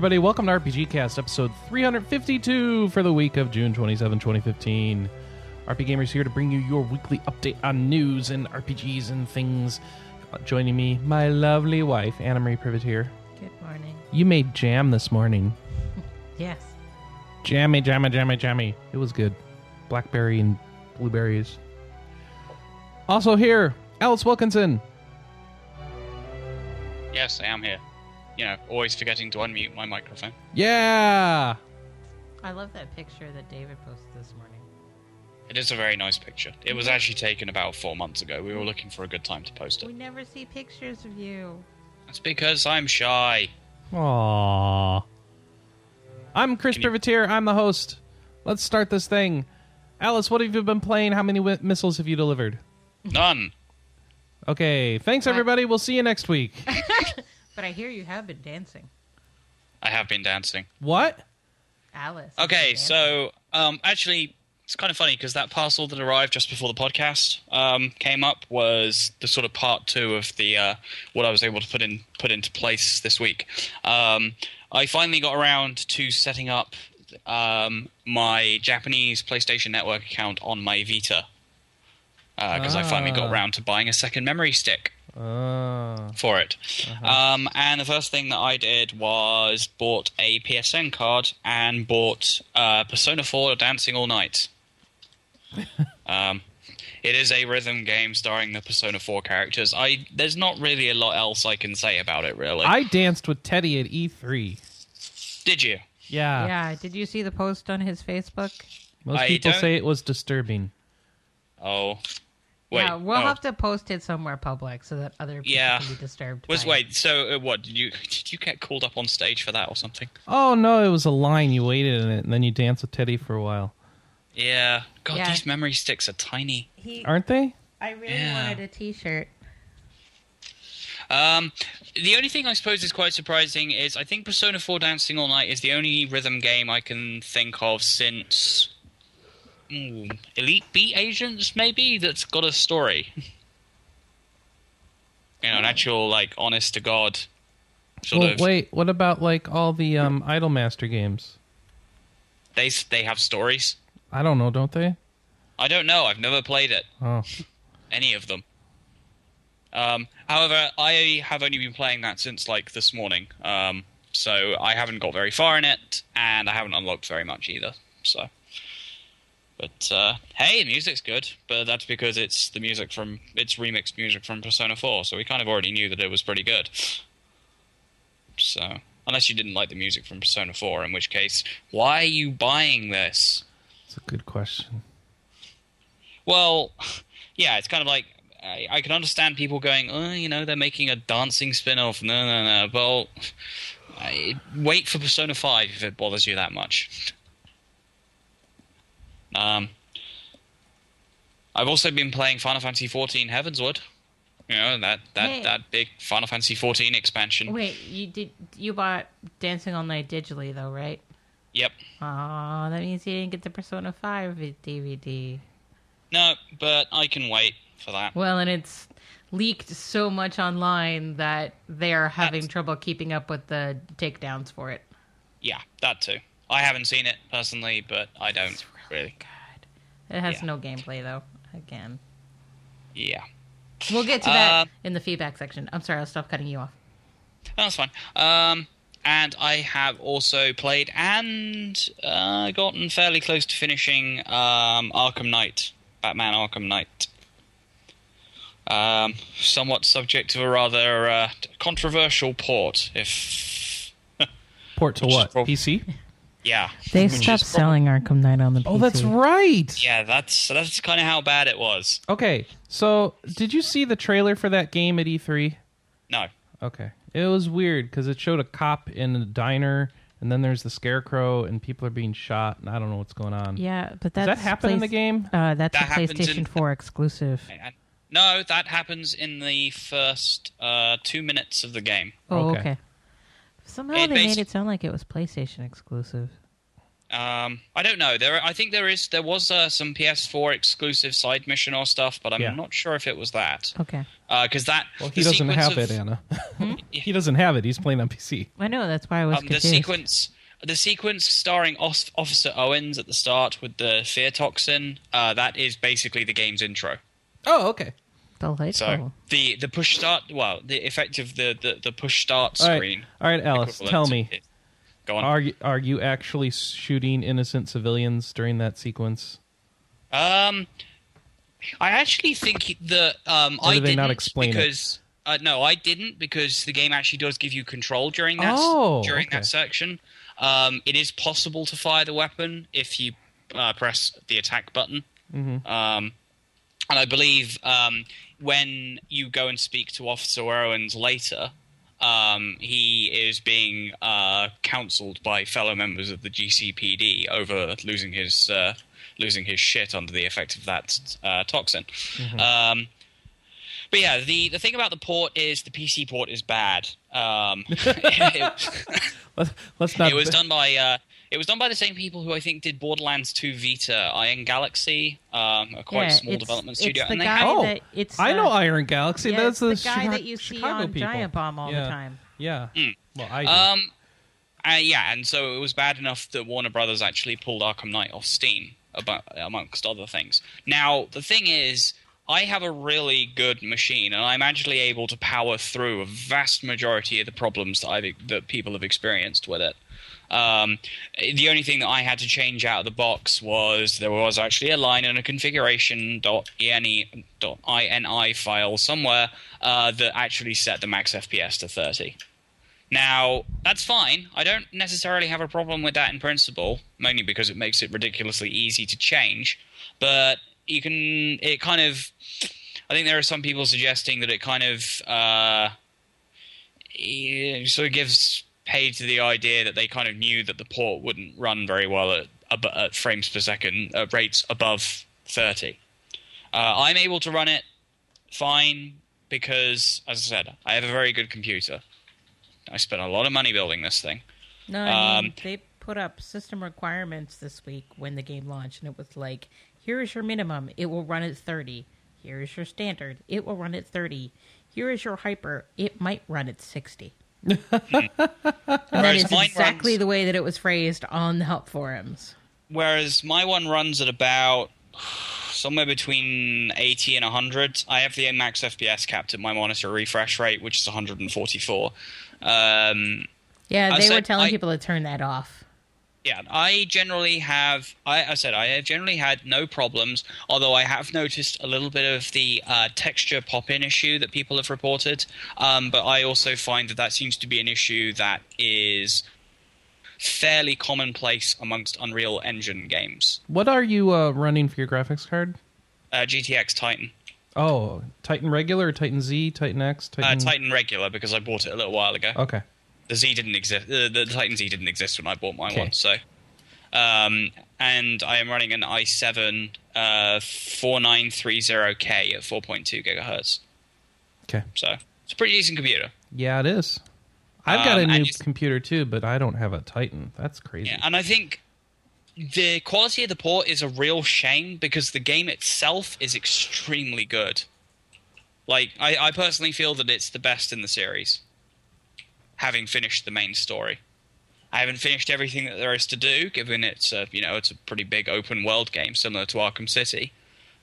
everybody. Welcome to RPG Cast, episode 352 for the week of June 27, 2015. RPGamer's here to bring you your weekly update on news and RPGs and things. Joining me, my lovely wife, Anna Marie Privateer. Good morning. You made jam this morning. Yes. Jammy, jammy, jammy, jammy. It was good. Blackberry and blueberries. Also here, Alice Wilkinson. Yes, I am here. You know, always forgetting to unmute my microphone. Yeah! I love that picture that David posted this morning. It is a very nice picture. It was actually taken about four months ago. We were looking for a good time to post it. We it. never see pictures of you. That's because I'm shy. Aww. I'm Chris Can you- Privateer. I'm the host. Let's start this thing. Alice, what have you been playing? How many wi- missiles have you delivered? None. Okay, thanks everybody. We'll see you next week. But I hear you have been dancing. I have been dancing. what? Alice. Okay, so um, actually, it's kind of funny because that parcel that arrived just before the podcast um, came up was the sort of part two of the uh, what I was able to put in put into place this week. Um, I finally got around to setting up um, my Japanese PlayStation Network account on my Vita because I finally got Ah. around to buying a second memory stick Uh, for it. Um, and the first thing that I did was bought a PSN card and bought uh, Persona 4 Dancing All Night. um, it is a rhythm game starring the Persona 4 characters. I there's not really a lot else I can say about it really. I danced with Teddy at E3. did you? Yeah. Yeah, did you see the post on his Facebook? Most I people don't- say it was disturbing. Oh, wait. yeah, we'll oh. have to post it somewhere public so that other people Yeah. can be disturbed. Was by it. wait. So uh, what did you did you get called up on stage for that or something? Oh no, it was a line. You waited in it, and then you danced with Teddy for a while. Yeah. God, Yeah. these memory sticks are tiny. He, Aren't they? I really Yeah. wanted a T-shirt. Um, the only thing I suppose is quite surprising is I think Persona 4 Dancing All Night is the only rhythm game I can think of since mm, Elite Beat Agents, maybe, that's got a story. you know, an actual, like, honest to God sort Well, of. wait, what about like all the um, Idolmaster games? They, they have stories. I don't know, don't they? I don't know. I've never played it, Oh, any of them. Um, however, I have only been playing that since like this morning, um, so I haven't got very far in it, and I haven't unlocked very much either. So, but uh, hey, music's good, but that's because it's the music from it's remixed music from Persona 4, so we kind of already knew that it was pretty good. So, unless you didn't like the music from Persona 4, in which case, why are you buying this? it's a good question. Well, yeah, it's kind of like I, I can understand people going, oh, you know, they're making a dancing spin-off. No, no, no. Well, I, wait for Persona Five if it bothers you that much. Um, I've also been playing Final Fantasy XIV Heavensward. You know that that Hey. that big Final Fantasy XIV expansion. Wait, you did you bought Dancing All Night digitally though, right? Yep. Oh, that means you didn't get the Persona 5 DVD. No, but I can wait for that. Well, and it's leaked so much online that they are having That's- trouble keeping up with the takedowns for it. Yeah, that too. I haven't seen it personally, but I don't really. God. It has Yeah. no gameplay though. Again. Yeah. We'll get to that Uh, in the feedback section. I'm sorry, I'll stop cutting you off. That's fine. Um, and I have also played and uh, gotten fairly close to finishing um, Arkham Knight, Batman Arkham Knight. Um, somewhat subject to a rather uh, controversial port, if Port to what? prob- PC? Yeah. They stopped is prob- selling Arkham Knight on the PC. Oh, that's right. Yeah, that's that's kind of how bad it was. Okay, so did you see the trailer for that game at E3? No, Okay, it was weird because it showed a cop in a diner, and then there's the scarecrow, and people are being shot, and I don't know what's going on. Yeah, but Does that happen in the game? Uh, that's That a PlayStation in- 4 exclusive. And- no, that happens in the first uh, two minutes of the game. Oh, Okay. okay. Somehow It they made it sound like it was PlayStation exclusive. Um, I don't know. There, I think there is. There was uh, some PS4 exclusive side mission or stuff, but I'm Yeah. not sure if it was that. Okay. Because that Well, he doesn't have of- it, Anna. he doesn't have it. He's playing on PC. I know that's why I was um, the sequence the sequence starring Os- officer owens at the start with the fear toxin uh, that is basically the game's intro Oh, okay. Delightful. so the the push start well the effect of the the, the push start All right, screen all right, Alice. Tell me, it. go on are you, are you actually shooting innocent civilians during that sequence? um i actually think the um Or i do they didn't not explain it? because uh, no i didn't because the game actually does give you control during that Oh, during okay. that section um it is possible to fire the weapon if you uh, press the attack button Mm-hmm. Um, and I believe um, when you go and speak to Officer Owens later, um, he is being uh, counseled by fellow members of the GCPD over losing his uh, losing his shit under the effect of that uh, toxin. Um, but yeah, the, the thing about the port is the PC port is bad. Um, it, Let's, let's not. it was done by uh, it was done by the same people who I think did Borderlands 2 Vita, Iron Galaxy, um, a quite Yeah, small it's- development it's studio, the and they guy had Oh, that- it's, I know uh, Iron Galaxy. yeah, That's the, the guy Chica- that you see Chicago on people. Giant Bomb all yeah. the time. Yeah. Well, I do. Um, uh, yeah, and so it was bad enough that Warner Brothers actually pulled Arkham Knight off Steam, about, amongst other things. Now, the thing is, I have a really good machine, and I'm actually able to power through a vast majority of the problems that I've that people have experienced with it. Um, the only thing that I had to change out of the box was there was actually a line in a configuration configuration.ini file somewhere uh, that actually set the max FPS to 30. Now, that's fine. I don't necessarily have a problem with that in principle, mainly because it makes it ridiculously easy to change. But you can, it kind of, I think there are some people suggesting that it kind of uh, sort of gives pay to the idea that they kind of knew that the port wouldn't run very well at, at frames per second at rates above 30. Uh, I'm able to run it fine because, as I said, I have a very good computer. I spent a lot of money building this thing. No, I mean, Um, they put up system requirements this week when the game launched, and it was like, here is your minimum. It will run at 30. Here is your standard. It will run at 30. Here is your hyper. It might run at 60. And that is exactly runs- the way that it was phrased on the help forums. Whereas my one runs at about somewhere between 80 and 100. I have the max FPS capped at my monitor refresh rate, which is 144. Um, Yeah, they were telling I- people to turn that off. Yeah, I generally have. I, I said I have generally had no problems. Although I have noticed a little bit of the uh, texture pop-in issue that people have reported. Um, but I also find that that seems to be an issue that is fairly commonplace amongst Unreal Engine games. what are you uh, running for your graphics card? Uh, GTX Titan, Oh, Titan regular, Titan Z, Titan X, uh, Titan. Titan regular because I bought it a little while ago. Okay. The Z didn't exist. Uh, the Titan Z didn't exist when I bought my Okay. one. So, um, and I am running an i7 uh, 4930K at 4.2 gigahertz. Okay. So it's a pretty decent computer. Yeah, it is. I've got a Um, new computer too, but I don't have a Titan. That's crazy. Yeah, and I think the quality of the port is a real shame because the game itself is extremely good. Like, I, I personally feel that it's the best in the series, having finished the main story. I haven't finished everything that there is to do, given it's a, you know it's a pretty big open world game similar to Arkham City.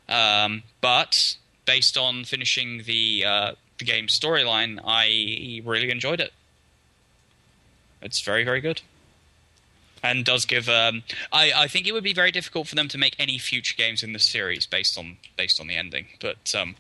Um, but based on finishing the uh, the game's storyline, I really enjoyed it. It's very very good and does give. Um, I I think it would be very difficult for them to make any future games in the series based on based on the ending. But um,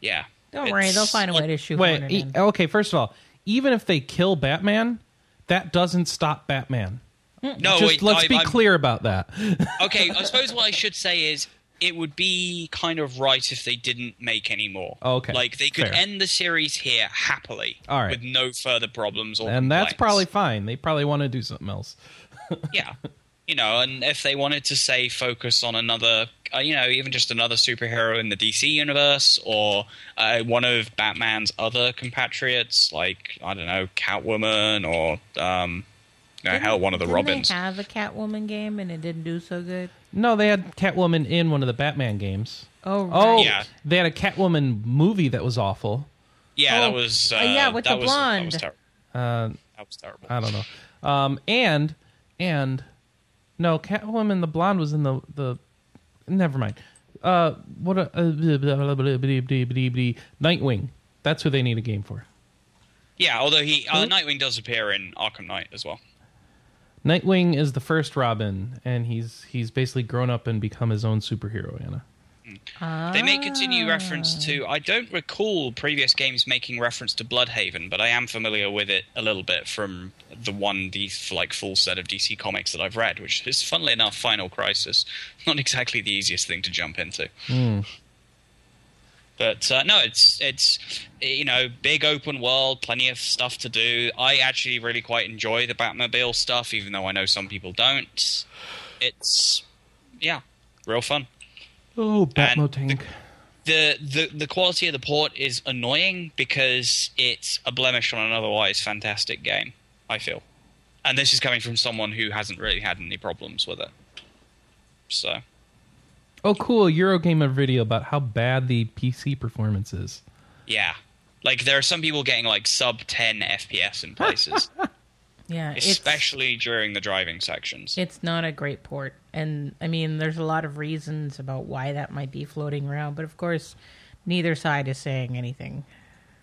yeah, Don't worry, they'll find a way to shoot. Wait. it e- in. okay. First of all, even if they kill Batman, that doesn't stop Batman. No, Just wait, let's I- be I'm- clear about that. okay, I suppose what I should say is it would be kind of right if they didn't make any more. Okay, Like they could fair. end the series here happily All right. with no further problems or and that's probably fine. They probably want to do something else. yeah. You know, and if they wanted to say focus on another, uh, you know, even just another superhero in the DC universe or uh, one of Batman's other compatriots, like I don't know, Catwoman or um, No, hell, one of the Didn't Robins. They have a Catwoman game and it didn't do so good. No, they had Catwoman in one of the Batman games. Oh, Oh. Yeah. they had a Catwoman movie that was awful. Yeah, Oh, that was. Uh, uh, yeah, with that the was, blonde. That was, ter- Uh, that was terrible. I don't know. Um, and and no, Catwoman the blonde was in the the never mind. Uh, what a uh, Nightwing. That's who they need a game for. Yeah, although he uh, Nightwing does appear in Arkham Knight as well. Nightwing is the first Robin, and he's he's basically grown up and become his own superhero. Anna. They may continue reference Ah. to. I don't recall previous games making reference to Blüdhaven, but I am familiar with it a little bit from the one the like full set of DC comics that I've read, which is funnily enough Final Crisis. Not exactly the easiest thing to jump into. But uh, no, it's it's you know big open world, plenty of stuff to do. I actually really quite enjoy the Batmobile stuff, even though I know some people don't. It's yeah, real fun. Oh, Batmo tank. the, the the quality of the port is annoying because it's a blemish on an otherwise fantastic game. I feel, and this is coming from someone who hasn't really had any problems with it. So Oh, cool! Eurogamer video about how bad the PC performance is. yeah, like there are some people getting like sub 10 FPS in places, Yeah, especially during the driving sections. it's not a great port, and I mean, there's a lot of reasons about why that might be floating around, but of course, neither side is saying anything.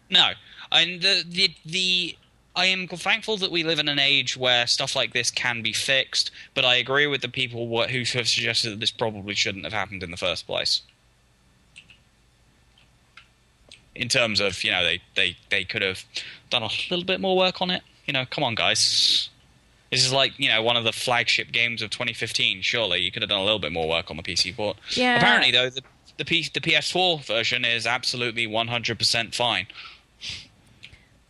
No, and the the the I am thankful that we live in an age where stuff like this can be fixed. But I agree with the people who who have suggested that this probably shouldn't have happened in the first place. In terms of you know they they they could have done a little bit more work on it. You know, come on guys. This is like you know one of the flagship games of 2015. Surely you could have done a little bit more work on the PC port. Yeah. Apparently though the the, P, the PS4 version is absolutely 100% fine.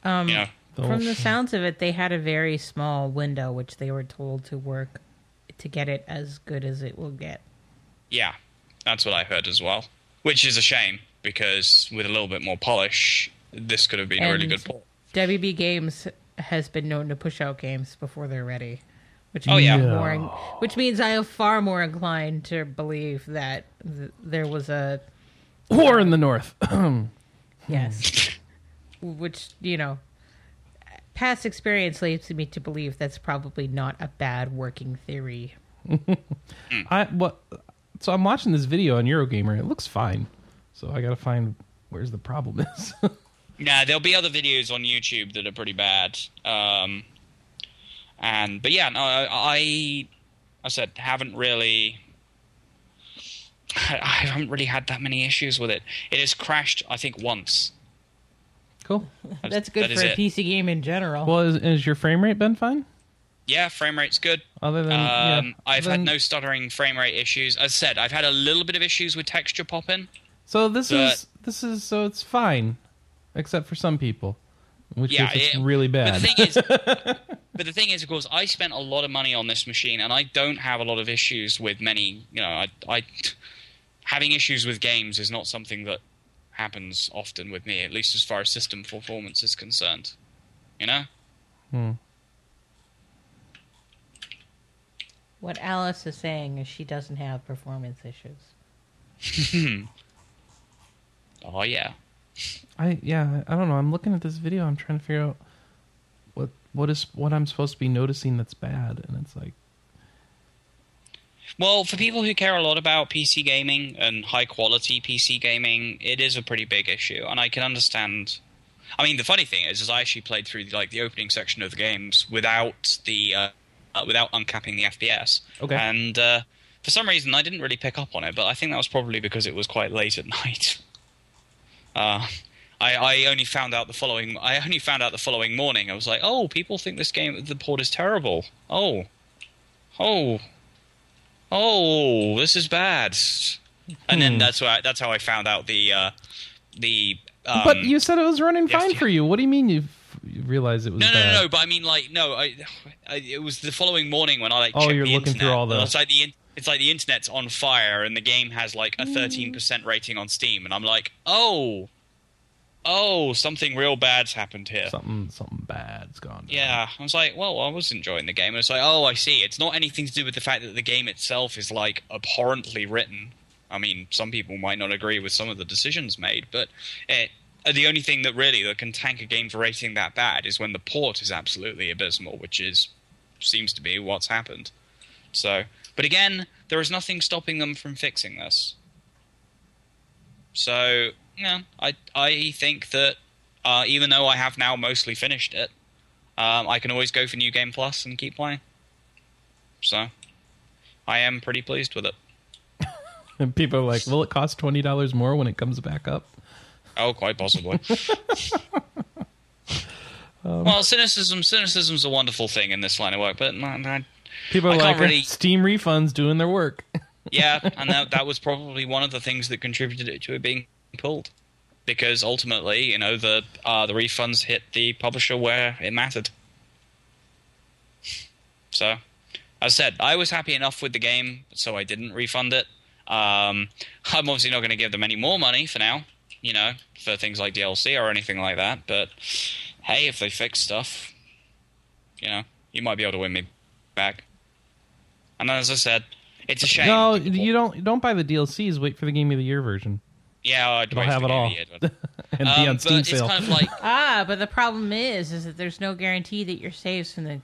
Um, You know, From the sounds of it, they had a very small window which they were told to work to get it as good as it will get. Yeah, that's what I heard as well. Which is a shame because with a little bit more polish, this could have been a really good port. WB Games has been known to push out games before they're ready, which Oh, yeah. More, which means I am far more inclined to believe that th- there was a War in the North. yes, which you know, past experience leads me to believe that's probably not a bad working theory. I what? So I'm watching this video on Eurogamer. It looks fine. So I got to find where's the problem is. Yeah, there'll be other videos on YouTube that are pretty bad. Um, and but yeah, no, I I said haven't really. I haven't really had that many issues with it. It has crashed, I think, once. cool. That's good that is for a it. PC game in general. Well, is, is your frame rate been fine? Yeah, frame rate's good. Other than Um, yeah, I've then- had no stuttering frame rate issues. As I said, I've had a little bit of issues with texture popping. So this but- is this is so it's fine, except for some people, which Yeah, case it's it- really bad. But the thing is, but the thing is, of course, I spent a lot of money on this machine, and I don't have a lot of issues with many. You know, I, I having issues with games is not something that happens often with me, at least as far as system performance is concerned. You know? Hmm. what Alice is saying is she doesn't have performance issues. Oh yeah. I yeah I don't know. I'm looking at this video. I'm trying to figure out what what is what I'm supposed to be noticing that's bad, and it's like Well, for people who care a lot about PC gaming and high quality PC gaming, it is a pretty big issue, and I can understand. I mean, the funny thing is, is I actually played through the, like the opening section of the games without the uh, uh, without uncapping the FPS. Okay. And uh, for some reason, I didn't really pick up on it, but I think that was probably because it was quite late at night. Uh, I, I only found out the following. I only found out the following morning. I was like, "Oh, people think this game, the port is terrible. Oh, oh, oh, this is bad." And then Hmm. that's why that's how I found out the uh, the. Um, but you said it was running fine for you. What do you mean you, you realized it was no, no, no, no. But I mean, like, no. I, I, it was the following morning when I like. Oh, you're the looking through all the- It's like the in- it's like the internet's on fire, and the game has like a thirteen percent rating on Steam, and I'm like, oh, oh, something real bad's happened here. Something something bad's gone. down. Yeah, I was like, well, I was enjoying the game. And it's like, oh, I see. It's not anything to do with the fact that the game itself is like abhorrently written. I mean, some people might not agree with some of the decisions made, but it, uh, the only thing that really that can tank a game for rating that bad is when the port is absolutely abysmal, which is seems to be what's happened. So, but again, there is nothing stopping them from fixing this. So, yeah, I I think that uh, even though I have now mostly finished it, um, I can always go for New Game Plus and keep playing. So, I am pretty pleased with it. And people are like, "Will it cost twenty dollars more when it comes back up?" Oh, quite possibly. well, cynicism cynicism's a wonderful thing in this line of work, but I, People are like, really- "Steam refunds doing their work." yeah, and that that was probably one of the things that contributed to it being pulled, because ultimately, you know, the uh, the refunds hit the publisher where it mattered. So, as I said, I was happy enough with the game, so I didn't refund it. Um, I'm obviously not going to give them any more money for now, you know, for things like DLC or anything like that. But hey, if they fix stuff, you know, you might be able to win me back. And as I said, it's a shame. no, people- you don't. Don't buy the DLCs. Wait for the Game of the Year version, Yeah, I'd It'll have for it all. end of the year, but- and Um, be on Steam but sale. it's kind of like Ah, but the problem is, is that there's no guarantee that your saves from the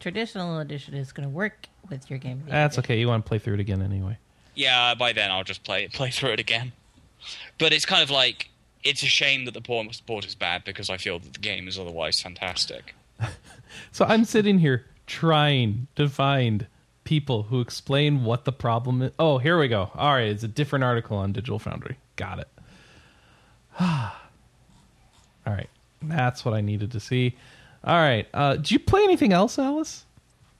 traditional edition is going to work with your game. of the Year That's edition. okay. You want to play through it again anyway. yeah. By then, I'll just play play through it again. But it's kind of like it's a shame that the port, port is bad because I feel that the game is otherwise fantastic. So I'm sitting here trying to find people who explain what the problem is. Oh, here we go. All right, it's a different article on Digital Foundry. Got it. All right, that's what I needed to see. All right, uh, did you play anything else, Alice?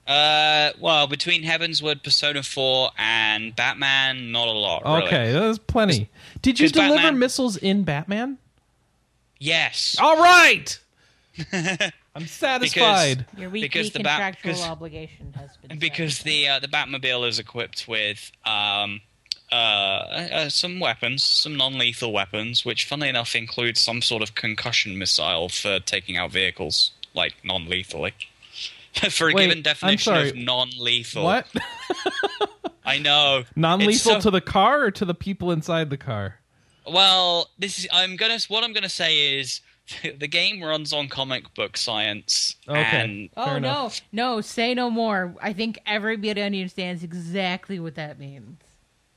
Uh, well, between Heavensward, Persona 4, and Batman, not a lot. Really. Okay, there's plenty. Did you deliver Batman- missiles in Batman? Yes. All right. I'm satisfied. Your weekly Because the Bat- contractual because- obligation has been because set. the uh, the Batmobile is equipped with um, uh, uh, some weapons, some non-lethal weapons, which, funnily enough, include some sort of concussion missile for taking out vehicles, like non-lethally. for a Wait, given I'm definition sorry. of non-lethal, What? I know Non-lethal so- to the car or to the people inside the car? Well, this is I'm gonna what I'm gonna say is the game runs on comic book science, Okay. and Oh no, enough. no, say no more. I think everybody understands exactly what that means.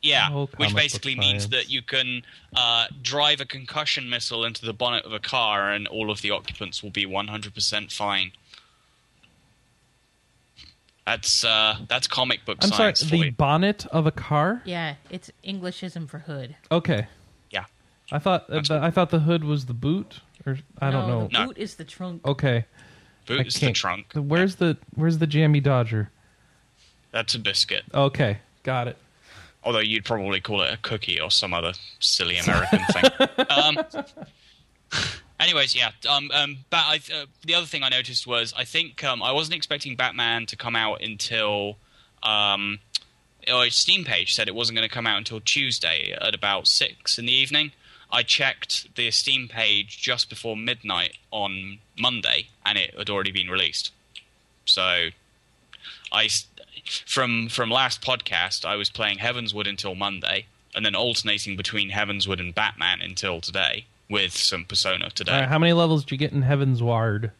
Yeah, Oh, which basically means science. that you can uh, drive a concussion missile into the bonnet of a car and all of the occupants will be 100% fine. That's uh, that's comic book I'm sorry, science for the you. bonnet of a car? Yeah, it's Englishism for hood. Okay. Yeah. I thought uh, the, I thought the hood was the boot or I don't know. The No. boot is the trunk. Okay. Boot is the can't- trunk. Where's the where's the jammy dodger? That's a biscuit. Okay. Got it. Although you'd probably call it a cookie or some other silly American thing. Um, anyways, yeah. Um, um, but I, uh, the other thing I noticed was I think um, I wasn't expecting Batman to come out until. Um, or Steam page said it wasn't going to come out until Tuesday at about six in the evening. I checked the Steam page just before midnight on Monday, and it had already been released. So, I from from last podcast, I was playing Heavensward until Monday, and then alternating between Heavensward and Batman until today, with some Persona today. How many levels did you get in Heavensward?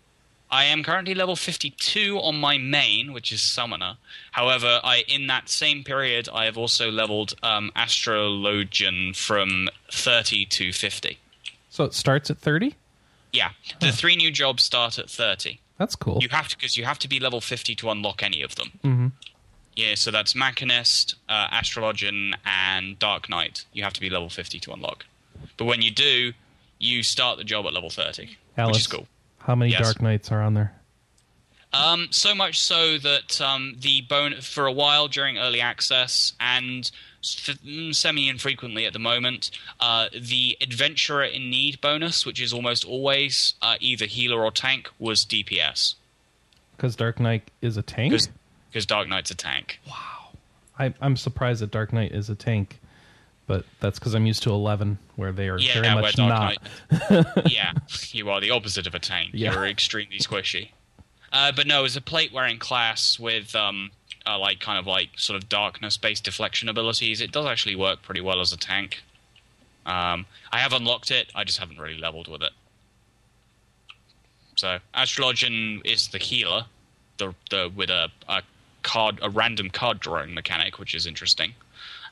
I am currently level 52 on my main, which is Summoner. However, I in that same period, I have also leveled um, Astrologian from 30 to 50. So it starts at 30? Yeah, the three new jobs start at 30. That's cool. You have to because you have to be level 50 to unlock any of them. Mhm. Yeah, so that's Machinist, uh, Astrologian, and Dark Knight. You have to be level 50 to unlock. But when you do, you start the job at level 30, Alice, which is cool. How many Yes. Dark Knights are on there? Um, so much so that um, the bone for a while during early access and semi infrequently at the moment, uh, the Adventurer in Need bonus, which is almost always uh, either healer or tank, was DPS Because Dark Knight is a tank? because Dark Knight's a tank. Wow. I, I'm surprised that Dark Knight is a tank. But that's because I'm used to 11, where they are Yeah, very much not. Yeah, you are the opposite of a tank. Yeah. You're extremely squishy. Uh, but no, as a plate wearing class with um, uh, like kind of like sort of darkness based deflection abilities, it does actually work pretty well as a tank. Um, I have unlocked it. I just haven't really leveled with it. So Astrologian is the healer, the the with a, a card a random card drawing mechanic, which is interesting.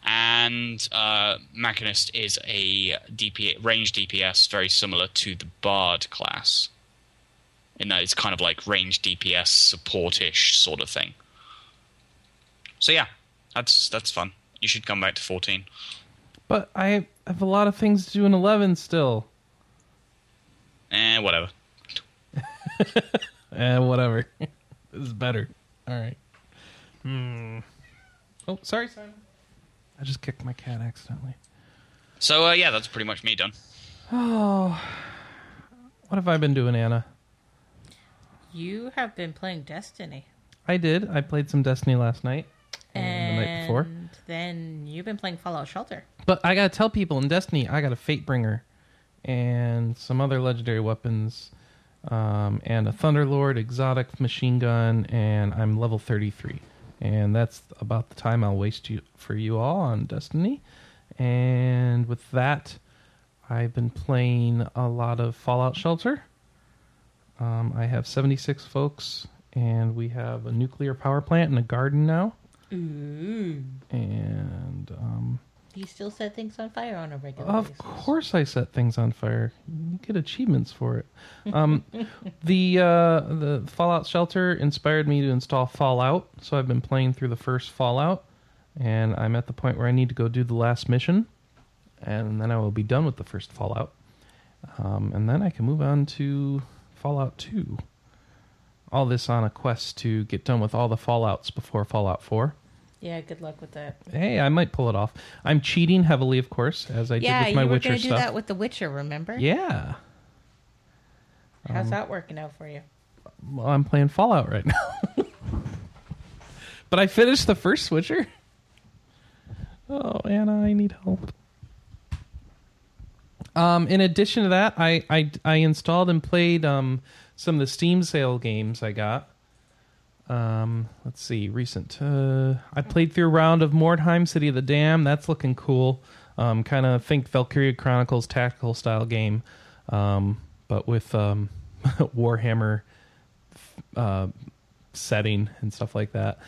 And uh, Machinist is a DP range DPS very similar to the Bard class. In that it's kind of like range DPS support-ish sort of thing. So yeah, that's that's fun. You should come back to 14. But I have a lot of things to do in 11 still. Eh, whatever. Eh, whatever. this is better. All right. Hmm. Oh, sorry, Simon. I just kicked my cat accidentally. So uh, yeah, that's pretty much me done. Oh. What have I been doing, Anna? You have been playing Destiny. I did. I played some Destiny last night and the night before. Then you've been playing Fallout Shelter. But I gotta tell people in Destiny, I got a Fatebringer and some other legendary weapons, um, and a Thunderlord exotic machine gun, and I'm level 33. And that's about the time I'll waste you for you all on Destiny. And with that, I've been playing a lot of Fallout Shelter. Um, I have 76 folks, and we have a nuclear power plant and a garden now. Ooh. And um, You still set things on fire on a regular Of basis. course, I set things on fire. You get achievements for it. Um, the uh, the Fallout Shelter inspired me to install Fallout, so I've been playing through the first Fallout, and I'm at the point where I need to go do the last mission, and then I will be done with the first Fallout, um, and then I can move on to Fallout Two. All this on a quest to get done with all the Fallouts before Fallout Four. Yeah, good luck with that. Hey, I might pull it off. I'm cheating heavily, of course, as I yeah, did with my you were Witcher to do stuff. that with The Witcher, remember? Yeah. Um, How's that working out for you? Well, I'm playing Fallout right now. but I finished the first Witcher. Oh, Anna, I need help. Um, in addition to that, I, I, I installed and played um, some of the Steam sale games I got. Um, let's see, recent. Uh, I played through a round of Mordheim City of the Damned. That's looking cool. Um, kind of think Valkyria Chronicles tactical style game, um, but with um, Warhammer uh, setting and stuff like that.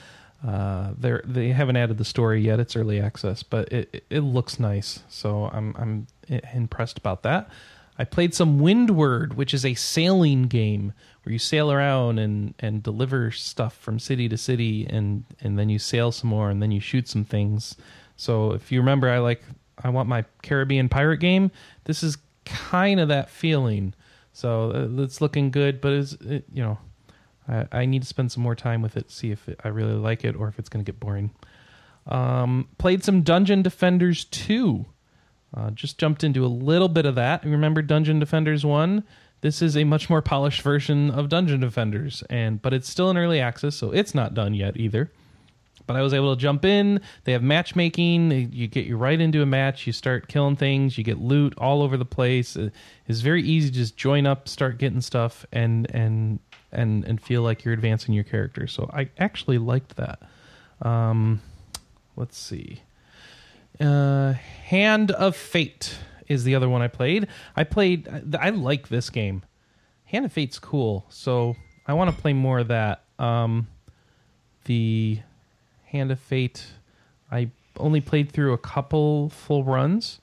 Uh, they they haven't added the story yet. It's early access, but it it, looks nice. So I'm I'm impressed about that. I played some Windward, which is a sailing game where you sail around and, and deliver stuff from city to city, and, and then you sail some more, and then you shoot some things. So if you remember, I like I want my Caribbean pirate game. This is kind of that feeling. So uh, it's looking good, but it's it, you know, I, I need to spend some more time with it, see if it, I really like it or if it's going to get boring. Um, played some Dungeon Defenders 2. Uh, just jumped into a little bit of that. Remember Dungeon Defenders 1? This is a much more polished version of Dungeon Defenders, and but it's still in early access, so it's not done yet either. But I was able to jump in. They have matchmaking. You get you right into a match. You start killing things. You get loot all over the place. Uh, It's very easy to just join up, start getting stuff, and and and and feel like you're advancing your character. So I actually liked that. Um, let's see. Uh, Hand of Fate is the other one I played. I played. I like this game. Hand of Fate's cool, so I want to play more of that. Um, the Hand of Fate, I only played through a couple full runs,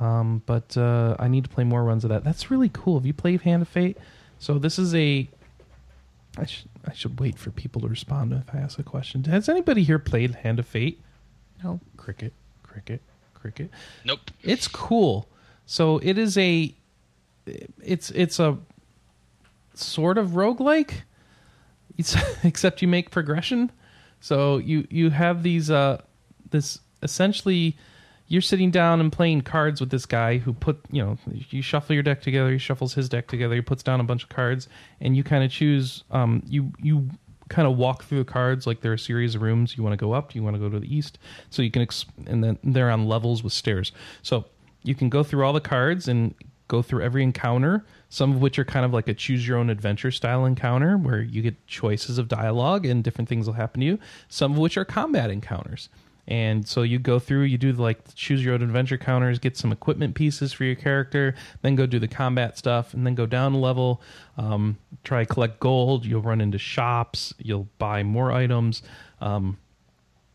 um, but uh, I need to play more runs of that. That's really cool. Have you played Hand of Fate? So this is a. I should I should wait for people to respond if I ask a question. Has anybody here played Hand of Fate? No. Cricket, cricket, cricket. Nope. It's cool. So it is a it's it's a sort of roguelike. It's except you make progression. So you you have these uh this essentially you're sitting down and playing cards with this guy who put you know you shuffle your deck together he shuffles his deck together he puts down a bunch of cards and you kind of choose um you you kind of walk through the cards like they're a series of rooms. You want to go up, you want to go to the east, so you can ex- and then they're on levels with stairs. So you can go through all the cards and go through every encounter. Some of which are kind of like a choose your own adventure style encounter where you get choices of dialogue and different things will happen to you. Some of which are combat encounters. And so you go through, you do like choose your own adventure counters, get some equipment pieces for your character, then go do the combat stuff, and then go down a level. Um, try collect gold. You'll run into shops. You'll buy more items. Um,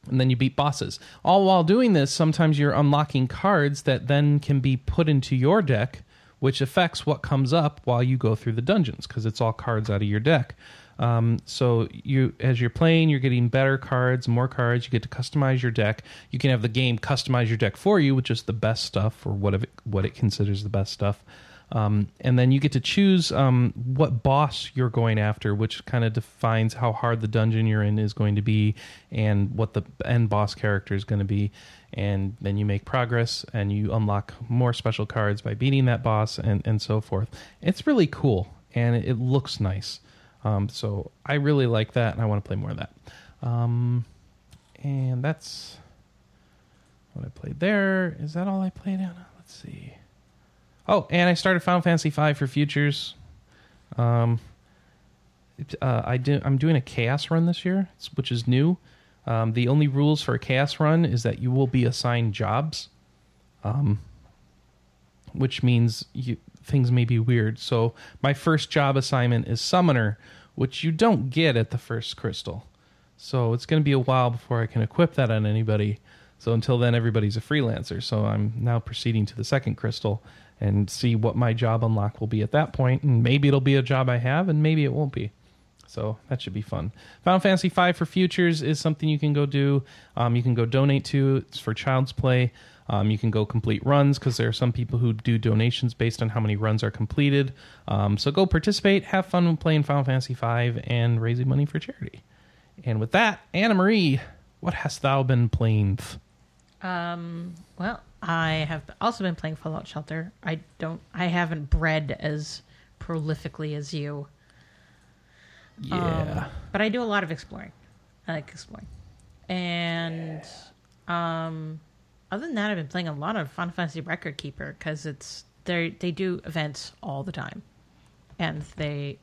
and then you beat bosses. All while doing this, sometimes you're unlocking cards that then can be put into your deck, which affects what comes up while you go through the dungeons because it's all cards out of your deck. Um, so you, as you're playing, you're getting better cards, more cards. You get to customize your deck. You can have the game customize your deck for you with just the best stuff or what it, what it considers the best stuff. Um, and then you get to choose um, what boss you're going after, which kind of defines how hard the dungeon you're in is going to be and what the end boss character is going to be. And then you make progress and you unlock more special cards by beating that boss and, and so forth. It's really cool and it, it looks nice. Um, so I really like that and I want to play more of that. Um, and that's what I played there. Is that all I played, Anna? Let's see. Oh, and I started Final Fantasy V for futures. Um, it, uh, I do, I'm doing a chaos run this year, which is new. Um, the only rules for a chaos run is that you will be assigned jobs, um, which means you, things may be weird. So my first job assignment is summoner, which you don't get at the first crystal. So it's going to be a while before I can equip that on anybody. So until then, everybody's a freelancer. So I'm now proceeding to the second crystal and see what my job unlock will be at that point. And maybe it'll be a job I have, and maybe it won't be. So that should be fun. Final Fantasy V for Futures is something you can go do. Um, you can go donate to. It's for Child's Play. Um, you can go complete runs because there are some people who do donations based on how many runs are completed. Um, so go participate, have fun playing Final Fantasy V, and raising money for charity. And with that, Anna Marie, what hast thou been playing? Um, well, I have also been playing Fallout Shelter. I don't. I haven't bred as prolifically as you. Yeah. Um, but I do a lot of exploring. I like exploring. And um, other than that, I've been playing a lot of Final Fantasy Record Keeper because it's they they do events all the time, and they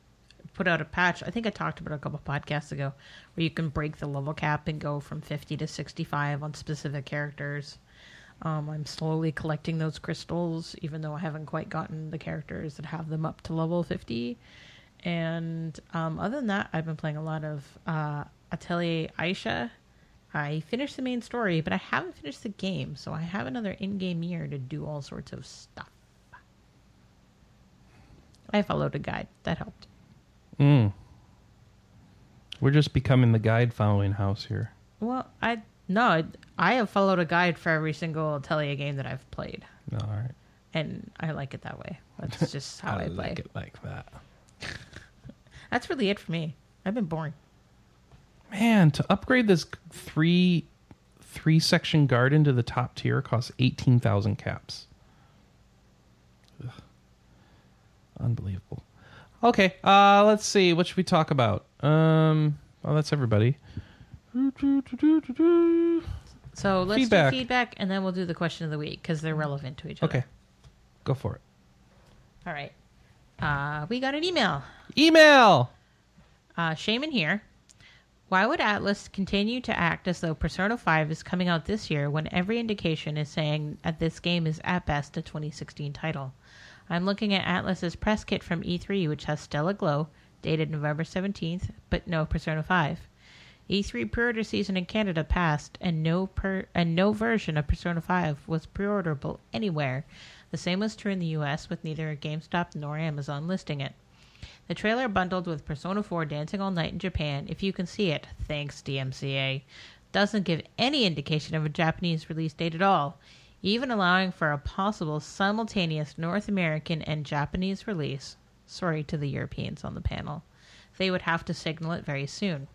put out a patch. I think I talked about a couple podcasts ago, where you can break the level cap and go from fifty to sixty five on specific characters. Um, I'm slowly collecting those crystals, even though I haven't quite gotten the characters that have them up to level 50. And um, other than that, I've been playing a lot of uh, Atelier Ayesha. I finished the main story, but I haven't finished the game, so I have another in game year to do all sorts of stuff. I followed a guide. That helped. Mm. We're just becoming the guide following house here. Well, I no, I have followed a guide for every single Atelier game that I've played, All right. and I like it that way. That's just how I, I play. like it like that. That's really it for me. I've been boring. Man, to upgrade this three three section garden to the top tier costs eighteen thousand caps. Ugh. Unbelievable. Okay, uh, let's see. What should we talk about? Um, well, that's everybody. So let's Feedback. do feedback, and then we'll do the question of the week because they're relevant to each other. Okay, go for it. All right. Uh, we got an email. Email. Uh, Shaman here. Why would Atlus continue to act as though Persona 5 is coming out this year when every indication is saying that this game is at best a 2016 title? I'm looking at Atlus's press kit from E3, which has Stella Glow, dated November 17th, but no Persona 5. E3 pre-order season in Canada passed, and no per and no version of Persona 5 was pre-orderable anywhere. The same was true in the U.S., with neither GameStop nor Amazon listing it. The trailer bundled with Persona 4 Dancing All Night in Japan, if you can see it, thanks DMCA, doesn't give any indication of a Japanese release date at all, even allowing for a possible simultaneous North American and Japanese release. Sorry to the Europeans on the panel. They would have to signal it very soon.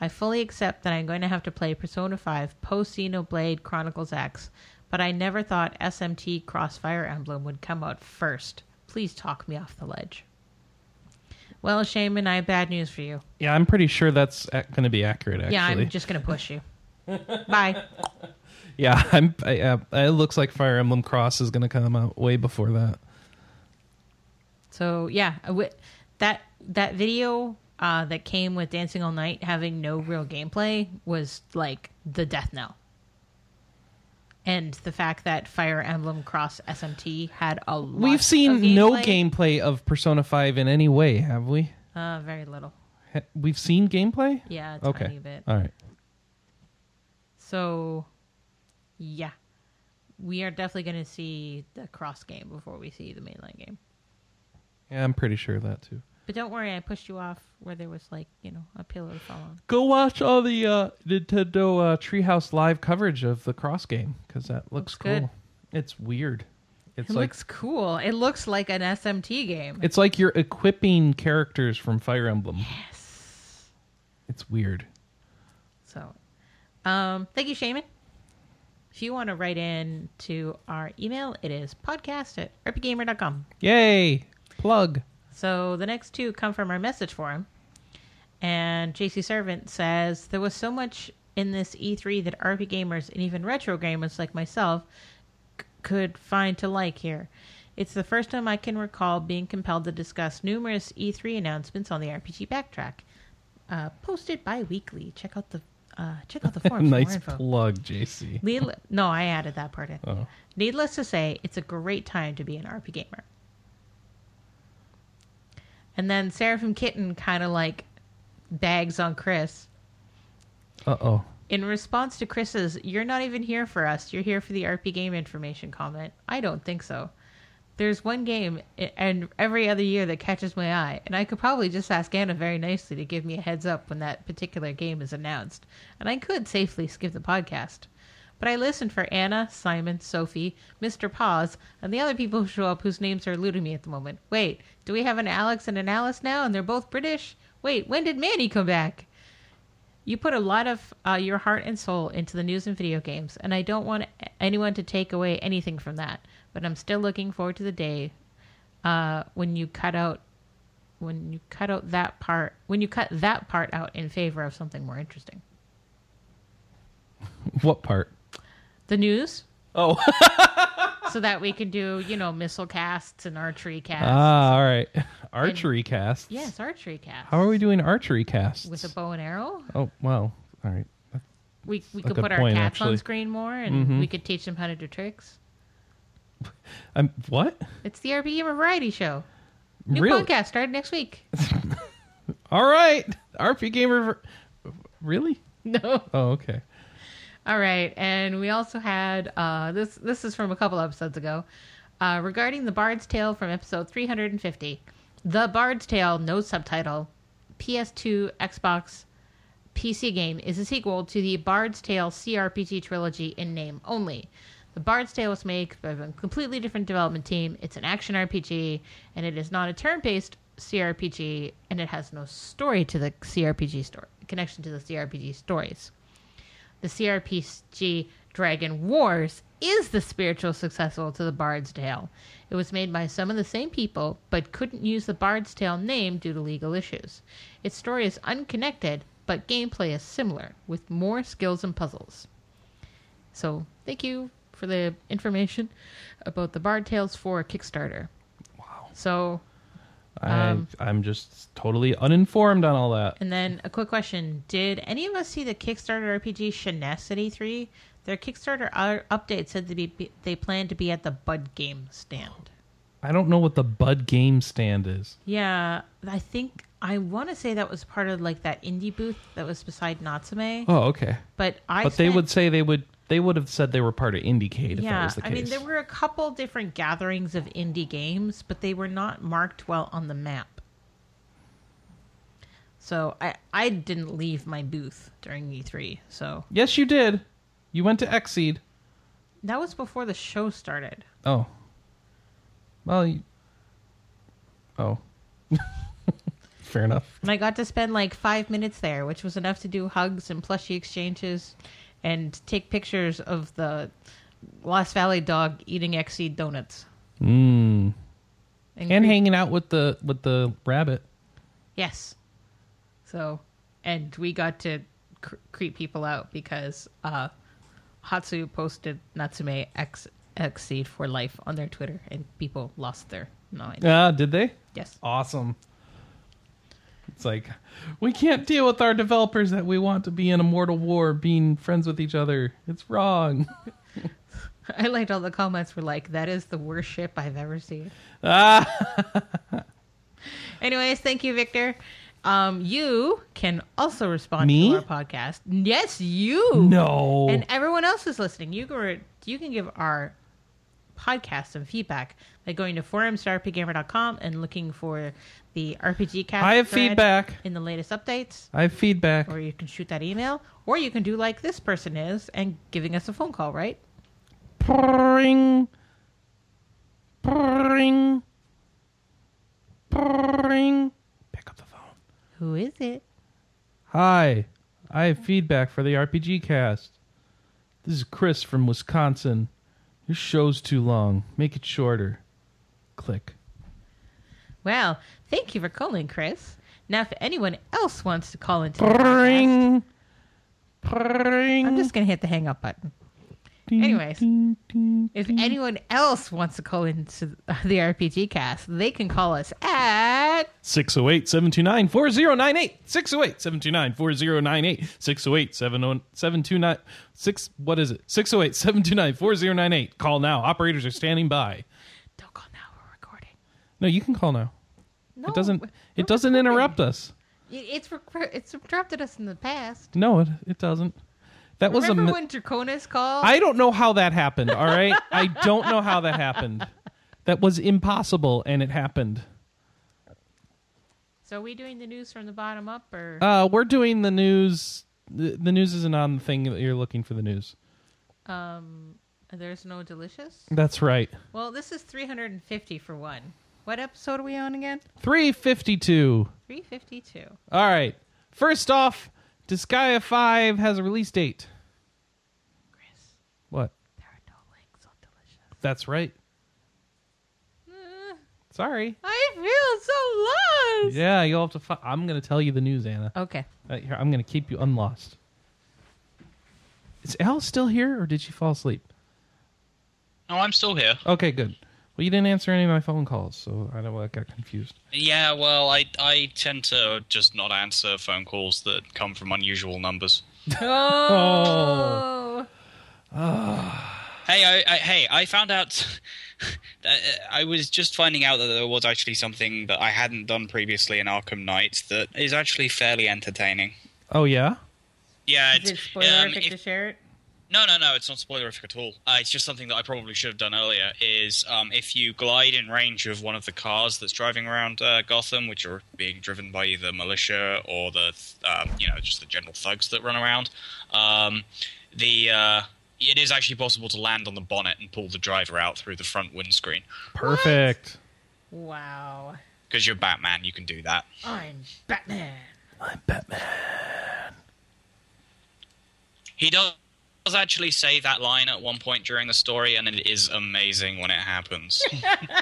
I fully accept that I'm going to have to play Persona 5 post Xenoblade Chronicles X, but I never thought SMT Crossfire Emblem would come out first. Please talk me off the ledge. Well, Shaman, I have bad news for you. Yeah, I'm pretty sure that's going to be accurate. Actually, Yeah, I'm just gonna push you. Bye. Yeah, I'm. I, uh, it looks like Fire Emblem Cross is going to come out way before that. So yeah, I wi- that that video uh, that came with Dancing All Night having no real gameplay was like the death knell. And the fact that Fire Emblem Cross SMT had a lot We've seen no gameplay, gameplay of Persona Five in any way, have we? Uh, very little. Ha- We've seen gameplay. Yeah, a Okay. tiny bit. All right. So, yeah, we are definitely going to see the cross game before we see the mainline game. Yeah, I'm pretty sure of that too. But don't worry, I pushed you off where there was like you know a pillow to fall on. Go watch all the uh, Nintendo uh, Treehouse live coverage of the Cross game because that looks, Looks cool. good. It's weird. It's It like looks cool. It looks like an SMT game. it's like you're equipping characters from Fire Emblem. Yes. It's weird. So, um, thank you, Shaman. If you want to write in to our email, it is podcast at rpgamer.com. Yay! Plug. So the next two come from our message forum. And JC Servant says there was so much in this E3 that RP gamers and even retro gamers like myself c- could find to like here. It's the first time I can recall being compelled to discuss numerous E3 announcements on the RPG Backtrack. Uh, posted bi-weekly. Check out the uh, check out the forums for nice plug, JC. Needle- no, I added that part in. Oh. Needless to say, it's a great time to be an RP gamer. And then Seraphim Kitten kind of like bags on Chris. Uh oh. In response to Chris's, you're not even here for us, you're here for the RP game information comment. I don't think so. There's one game and every other year that catches my eye, and I could probably just ask Anna very nicely to give me a heads up when that particular game is announced, and I could safely skip the podcast. But I listened for Anna, Simon, Sophie, Mr. Paws, and the other people who show up whose names are eluding me at the moment. Wait, do we have an Alex and an Alice now, and they're both British? Wait, when did Manny come back? You put a lot of uh, your heart and soul into the news and video games, and I don't want anyone to take away anything from that. But I'm still looking forward to the day uh, when you cut out when you cut out that part when you cut that part out in favor of something more interesting. What part? The news, Oh. so that we can do you know missile casts and archery casts. ah, all right. Archery casts. yes, archery casts. How are we doing archery casts? with a bow and arrow? Oh well. All right. We we could put our point, cats on screen more, and Mhm. we could teach them how to do tricks. I'm what? It's the RP Gamer Variety Show. New Really? podcast started next week. All right. RP gamer. Really? no. Oh, okay. All right, and we also had uh, this. This is from a couple episodes ago, uh, regarding the Bard's Tale from episode 350. The Bard's Tale, no subtitle, PS2, Xbox, PC game is a sequel to the Bard's Tale CRPG trilogy in name only. The Bard's Tale was made by a completely different development team. It's an action RPG, and it is not a turn-based CRPG, and it has no story to the CRPG story connection to the CRPG stories the CRPG Dragon Wars is the spiritual successor to the Bard's Tale. It was made by some of the same people, but couldn't use the Bard's Tale name due to legal issues. Its story is unconnected, but gameplay is similar, with more skills and puzzles. So, thank you for the information about the Bard Tales for Kickstarter. Wow. So, I Um, I'm just totally uninformed on all that. And then a quick question: Did any of us see the Kickstarter RPG at E3? Their Kickstarter update said they be they plan to be at the Bud Game stand. I don't know what the Bud Game Stand is. Yeah, I think I want to say that was part of like that indie booth that was beside Natsume. Oh, okay. But I but they would say they would they would have said they were part of Indiecade if that yeah, was the case. I mean there were a couple different gatherings of indie games, but they were not marked well on the map. So I I didn't leave my booth during E3. So yes, you did. You went to XSEED. that was before the show started. Oh. Well, you... oh. Fair enough. And I got to spend like five minutes there, which was enough to do hugs and plushie exchanges and take pictures of the Lost Valley dog eating XSEED donuts. Mm. And creep- hanging out with the with the rabbit. Yes. So, and we got to cr- creep people out because uh, Hatsu posted Natsume X XSEED for life on their Twitter, and people lost their mind. Ah, did they? Yes. Awesome. It's like we can't deal with our developers that we want to be in a mortal war, being friends with each other. It's wrong. I liked all the comments were like, "That is the worst ship I've ever seen." ah, Anyways, thank you, Victor. Um, you can also respond Me? to our podcast. Yes, you. no. And everyone else is listening. You can you can give our podcast some feedback by going to forums.rpgamer.com and looking for the RPG cast. I have feedback. in the latest updates, I have feedback. or you can shoot that email, or you can do like this person is and giving us a phone call. Right? Pring. Pring. Pring. Pick up the phone. Who is it? Hi, I have feedback for the RPG cast. This is Chris from Wisconsin. Your show's too long. Make it shorter. Click. Well, thank you for calling, Chris. Now, if anyone else wants to call into the podcast, Pring. Pring. I'm just gonna hit the hang up button. Ding, anyways, ding, ding, If ding. anyone else wants to call into the RPG cast, they can call us at 608 729 4098. 608 729 4098. 608 729 6 What is it? 608 729 4098. Call now. Operators are standing by. Don't call now. We're recording. No, you can call now. No, It doesn't it doesn't recording. interrupt us. It's rec- it's interrupted us in the past. No, it, it doesn't. That was a Remember when Draconis called? I don't know how that happened, all right? I don't know how that happened. That was impossible and it happened. so are we doing the news from the bottom up, or Uh we're doing the news the, the news isn't on the thing that you're looking for the news. um, there's no delicious? That's right. Well, this is 350 for one. What episode are we on again? 352. 352. All right. First off, Disgaea 5 has a release date. Chris, What? there are no links on delicious. That's right. Uh, Sorry. I feel so lost. Yeah, you'll have to. Fi- I'm going to tell you the news, Anna. Okay. Uh, here, I'm going to keep you unlost. Is Al still here, or did she fall asleep? No, I'm still here. Okay, good. Well, you didn't answer any of my phone calls, so I don't. I got confused. Yeah, well, I I tend to just not answer phone calls that come from unusual numbers. Oh. Hey, I, I hey, I found out. that, uh, I was just finding out that there was actually something that I hadn't done previously in Arkham Knight that is actually fairly entertaining. Oh yeah. Yeah, Is it's it spoilerific um, to share it? No, no, no, it's not spoilerific at all. Uh, it's just something that I probably should have done earlier. Is um, if you glide in range of one of the cars that's driving around uh, Gotham, which are being driven by either militia or the, um, you know, just the general thugs that run around, um, the uh, it is actually possible to land on the bonnet and pull the driver out through the front windscreen. Perfect. Wow. Because you're Batman, you can do that. I'm Batman. I'm Batman. He does actually say that line at one point during the story, and it is amazing when it happens.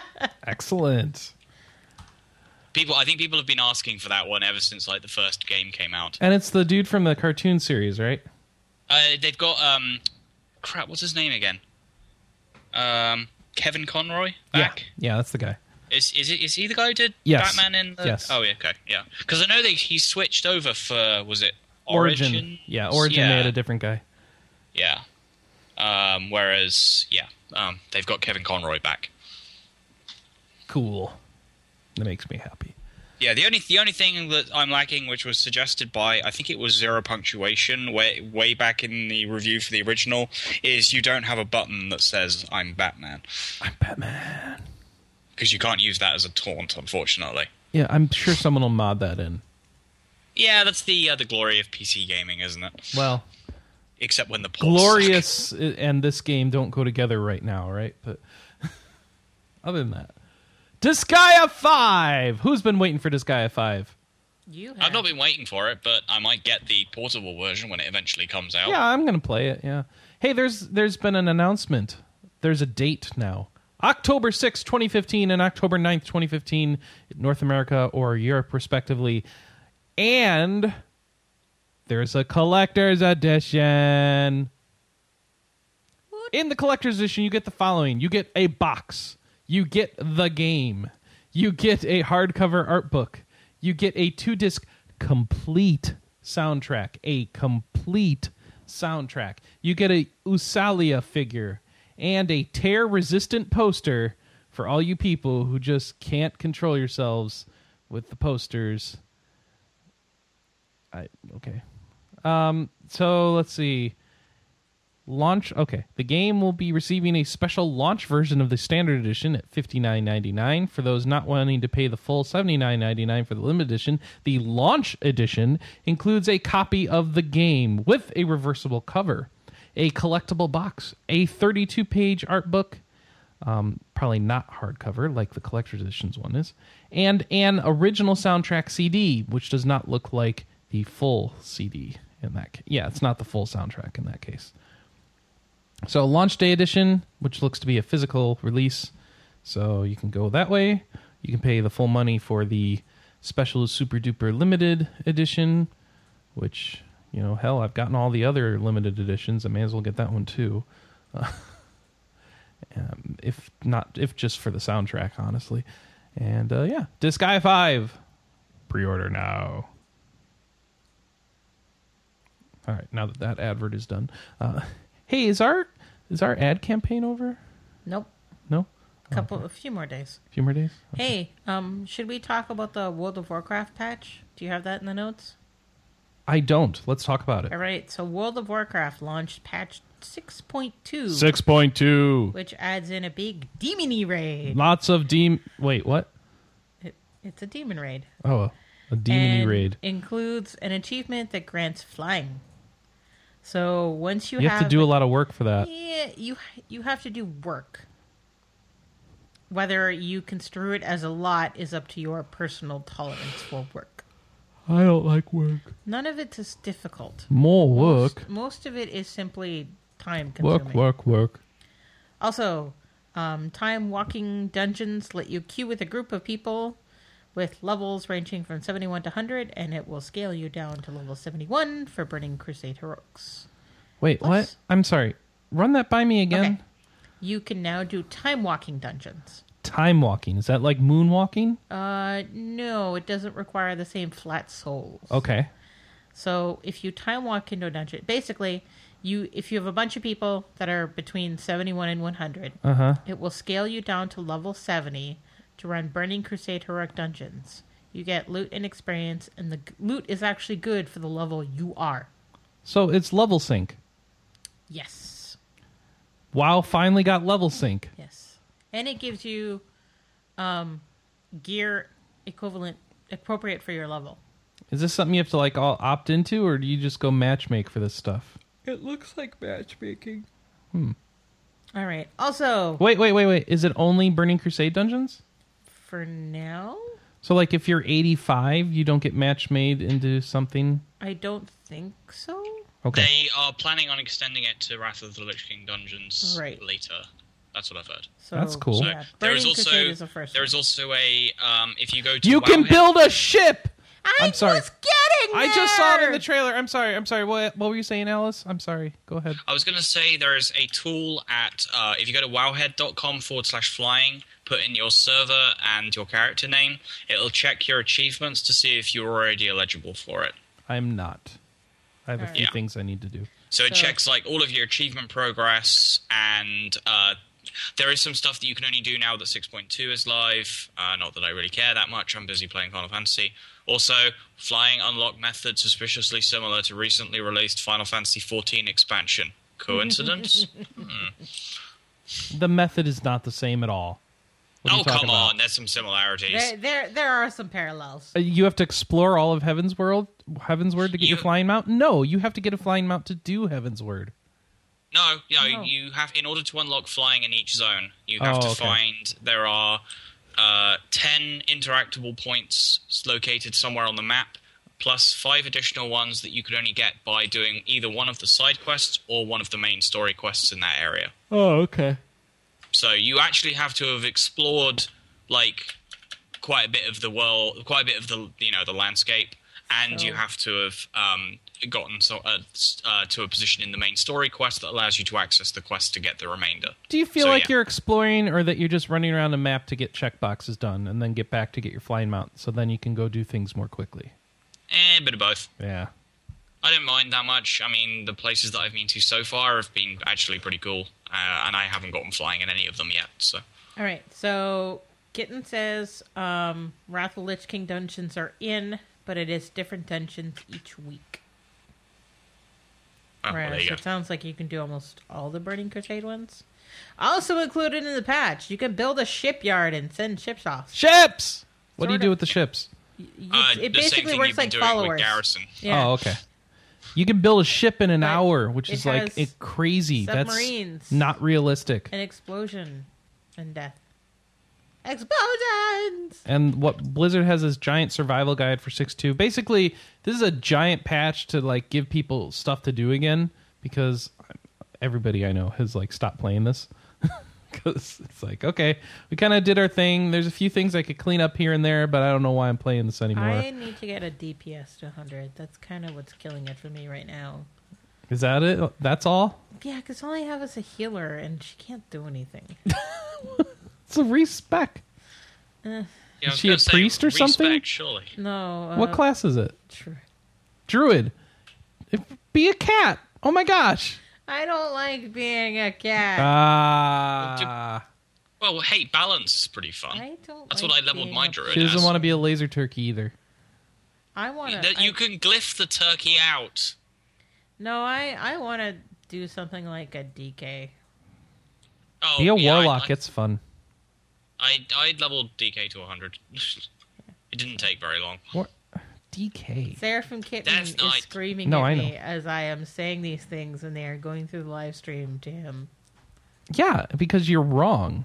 Excellent. people, I think people have been asking for that one ever since like the first game came out. And it's the dude from the cartoon series, right? Uh, they've got um, crap. What's his name again? Um, Kevin Conroy back. Yeah. Yeah, that's the guy. Is is it is he the guy who did Yes. Batman in the? Yes. Oh yeah, okay, yeah. Because I know that he switched over for was it Origin. Origin? Yeah, Origin Yeah. they had a different guy. Yeah. Um, whereas yeah, um, they've got Kevin Conroy back. Cool. That makes me happy. Yeah, the only the only thing that I'm lacking, which was suggested by I think it was Zero Punctuation way way back in the review for the original, is you don't have a button that says I'm Batman I'm Batman. because you can't use that as a taunt, unfortunately. Yeah, I'm sure someone will mod that in. Yeah, that's the uh, the glory of PC gaming, isn't it? Well, Except when the ports suck. Glorious and this game don't go together right now, right? But other than that, Disgaea 5. Who's been waiting for Disgaea 5? You have. I've not been waiting for it, but I might get the portable version when it eventually comes out. Yeah, I'm going to play it, yeah. Hey, there's there's been an announcement. There's a date now. October 6, 2015, and October 9th, 2015, North America or Europe, respectively. And there's a collector's edition. In the collector's edition, you get the following you get a box, you get the game, you get a hardcover art book, you get a two disc complete soundtrack, a complete soundtrack. You get a Usalia figure and a tear resistant poster for all you people who just can't control yourselves with the posters. I okay. Um so let's see. Launch okay. The game will be receiving a special launch version of the standard edition at $59.99 for those not wanting to pay the full $79.99 for the limited edition. The launch edition includes a copy of the game with a reversible cover, a collectible box, a 32-page art book, um, probably not hardcover like the collector's editions one is, and an original soundtrack CD, which does not look like the full CD in that. Ca- yeah, it's not the full soundtrack in that case. So launch day edition, which looks to be a physical release, so you can go that way. You can pay the full money for the special super duper limited edition, which you know, hell, I've gotten all the other limited editions. I may as well get that one too. um, if not, if just for the soundtrack, honestly. And uh, yeah, Disgaea Five, pre-order now. All right, now that that advert is done, uh, hey, is our is our ad campaign over? Nope. No, Couple, a few more days. a few more days. Hey, um, should we talk about the World of Warcraft patch? Do you have that in the notes? I don't. Let's talk about it. All right. So World of Warcraft launched patch 6.2, Six point two. which adds in a big demony raid. Lots of demon. Wait, what? It, it's a demon raid. Oh, a demony and raid. includes an achievement that grants flying. So once you, You have to do a lot of work for that. Yeah, you you have to do work. Whether you construe it as a lot is up to your personal tolerance for work. I don't like work. None of it is difficult. More work. Most, most of it is simply time Work, consuming. work, work. Also, um, time walking dungeons let you queue with a group of people with levels ranging from 71 to 100, and it will scale you down to level 71 for Burning Crusade Heroics. Wait, what? I'm sorry. Run that by me again. Okay. You can now do time walking dungeons. Time walking. Is that like moonwalking? Uh, no, it doesn't require the same flat souls. Okay. So if you time walk into a dungeon, basically, you if you have a bunch of people that are between 71 and 100, Uh huh. it will scale you down to level 70 to run Burning Crusade Heroic dungeons. You get loot and experience, and the loot is actually good for the level you are. So it's level sync. Yes. WoW finally got level sync. Yes. And it gives you um, gear equivalent, appropriate for your level. Is this something you have to like all opt into, or do you just go matchmake for this stuff? It looks like matchmaking. Hmm. All right. Also, Wait, wait, wait, wait. Is it only Burning Crusade dungeons? For now, So like if you're 85, you don't get match made into something. I don't think so. Okay. They are planning on extending it to Wrath of the Lich King dungeons Right. later. That's what I've heard. So That's cool. So Yeah, there is Burning also Crusade is the first there is one. also a um, if you go to you can build a ship. I I'm sorry. was getting I just saw it in the trailer. I'm sorry. I'm sorry. What what were you saying, Alice? I'm sorry. Go ahead. I was going to say there is a tool at uh, if you go to wowhead.com forward slash flying, put in your server and your character name, it'll check your achievements to see if you're already eligible for it. I'm not. I have a Alright. few Yeah. things I need to do. So it So- checks like all of your achievement progress, and uh, there is some stuff that you can only do now that 6.2 is live. Uh, not that I really care that much. I'm busy playing Final Fantasy. Also, flying unlock method suspiciously similar to recently released Final Fantasy 14 expansion. Coincidence? The method is not the same at all. What oh you talking come about? on, there's some similarities. There, there, there are some parallels. Uh, You have to explore all of Heavensward, Heaven's Word to get your flying mount. No, you have to get a flying mount to do Heavensward. No, no, No. you have in order to unlock flying in each zone, you have Oh, to okay. find there are uh, ten interactable points located somewhere on the map, plus five additional ones that you could only get by doing either one of the side quests or one of the main story quests in that area. Oh, okay. So you actually have to have explored like quite a bit of the world, quite a bit of the you know the landscape, and you have to have um, gotten so, uh, uh, to a position in the main story quest that allows you to access the quest to get the remainder. Do you feel So, like yeah. you're exploring, or that you're just running around a map to get checkboxes done, and then get back to get your flying mount, so then you can go do things more quickly? Eh, a bit of both. Yeah. I don't mind that much. I mean, the places that I've been to so far have been actually pretty cool, uh, and I haven't gotten flying in any of them yet. So All right, so Kitten says um, Wrath of Lich King dungeons are in, but it is different dungeons each week. oh, Right, there you so go. it sounds like you can do almost all the Burning Crusade ones. Also included in the patch, you can build a shipyard and send ships off. Ships. What do you Sort do of. with the ships? Y- Uh, it basically works like followers. Garrison. Yeah. Oh, okay. You can build a ship in an But hour, which it is like has it crazy. submarines. That's not realistic. An explosion and death. Explosions! And what Blizzard has is giant survival guide for six two. Basically, this is a giant patch to like give people stuff to do again because everybody I know has like stopped playing this because it's like okay, we kind of did our thing. There's a few things I could clean up here and there, but I don't know why I'm playing this anymore. I need to get a DPS to 100. That's kind of what's killing it for me right now. Is that it? That's all? Yeah, because all I have is a healer, and she can't do anything. It's a respec. Yeah, Is she a priest or respect, something? Surely. No. Uh, what class is it? tr- Druid. If, be a cat. Oh my gosh. I don't like being a cat. Ah. Well, hey, balance is pretty fun. I don't. That's like what I leveled being my a- druid she doesn't as. want to be a laser turkey either. I want to. That you can glyph the turkey out. No, I I want to do something like a DK. Oh, Be a yeah, warlock. I, it's fun. I, I leveled DK to 100. it didn't take very long. What? DK. Seraphim Kitten Death is Knight. screaming No, at I me know. as I am saying these things, and they are going through the live stream to him. Yeah, because you're wrong.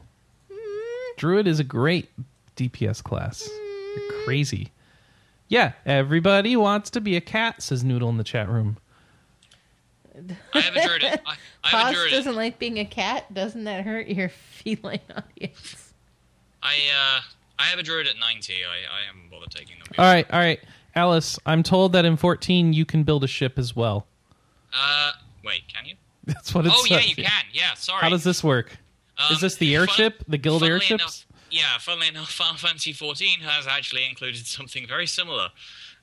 Druid is a great DPS class. You're crazy. Yeah, everybody wants to be a cat, says Noodle in the chat room. I have a druid. I, I have a Paws druid. doesn't like being a cat. Doesn't that hurt your feline audience? I uh, I have a druid at 90. I, I haven't bothered taking them. All right, all right. Alice, I'm told that in 14 you can build a ship as well. Uh, wait, can you? That's what it Oh yeah, you can. Yeah, sorry. How does this work? Um, Is this the fun- airship? The guild airships? enough- yeah, funnily enough, Final Fantasy 14 has actually included something very similar.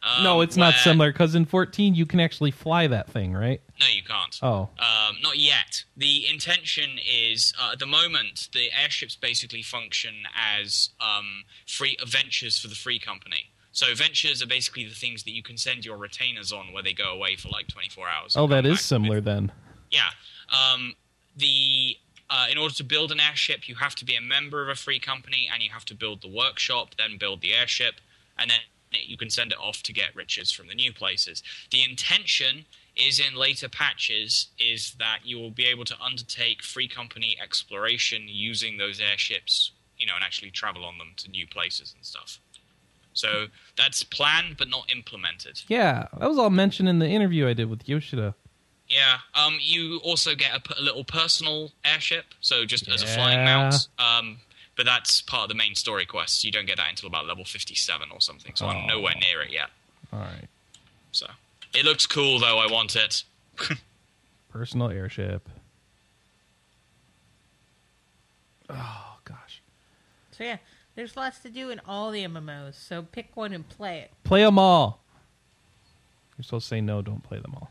Um, no, it's not similar because in 14 you can actually fly that thing, right? No, you can't. Oh. Um, not yet. The intention is, uh, at the moment, the airships basically function as um, free ventures for the free company. So ventures are basically the things that you can send your retainers on, where they go away for like 24 hours. Oh, that is similar then. Yeah. Um, the uh, in order to build an airship, you have to be a member of a free company, and you have to build the workshop, then build the airship, and then you can send it off to get riches from the new places. The intention is in later patches is that you will be able to undertake free company exploration using those airships, you know, and actually travel on them to new places and stuff. So that's planned but not implemented. Yeah, that was all mentioned in the interview I did with Yoshida. Yeah. Um. You also get a little personal airship, so just as a flying mount. Um. But that's part of the main story quest. You don't get that until about level fifty-seven or something. So Oh. I'm nowhere near it yet. All right. So it looks cool, though. I want it. Personal airship. Oh, gosh. So yeah, there's lots to do in all the MMOs. So pick one and play it. Play them all. You're supposed to say no, don't play them all.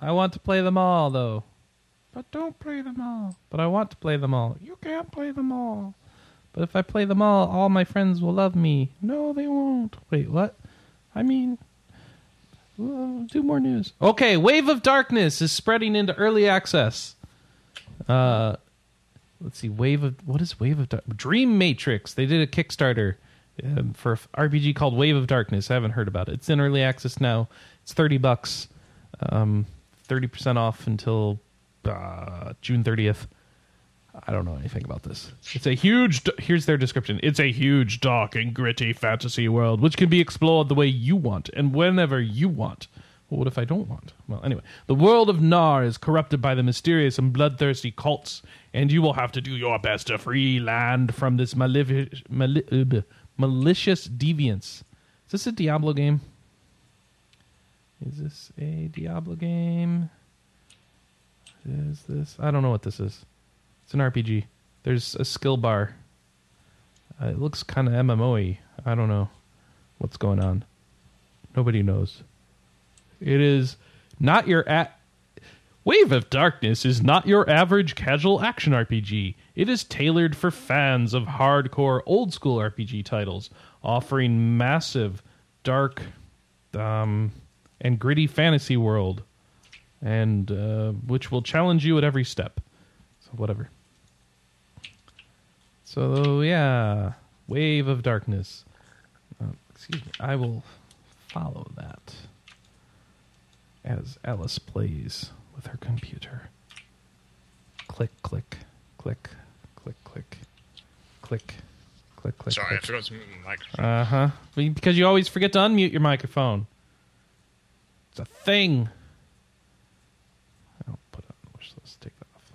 I want to play them all, though. But don't play them all. But I want to play them all. You can't play them all. But if I play them all, all my friends will love me. No, they won't. Wait, what? I mean, well, do more news. Okay, Wave of Darkness is spreading into early access. Uh, let's see, Wave of what is Wave of Dark? Dream Matrix. They did a Kickstarter um, for a RPG called Wave of Darkness. I haven't heard about it. It's in early access now. It's thirty bucks, um, thirty percent off until uh, June thirtieth. I don't know anything about this. It's a huge. Here's their description. It's a huge, dark, and gritty fantasy world which can be explored the way you want and whenever you want. Well, what if I don't want? Well, anyway, the world of Nar is corrupted by the mysterious and bloodthirsty cults, and you will have to do your best to free land from this malefic- mali- uh, malicious deviance. Is this a Diablo game? Is this a Diablo game? Is this? I don't know what this is. It's an RPG. There's a skill bar. Uh, it looks kind of MMO-y. I don't know what's going on. Nobody knows. It is not your at. Wave of Darkness is not your average casual action RPG. It is tailored for fans of hardcore old school RPG titles, offering massive, dark, um, and gritty fantasy world, and uh, which will challenge you at every step. So whatever. So yeah, Wave of Darkness. Uh, excuse me. I will follow that as Alice plays with her computer. Click, click, click, click, click, click, click, click. Sorry, I forgot to move my microphone. Uh huh. Because you always forget to unmute your microphone. It's a thing. I'll put on the wish list. Take that off.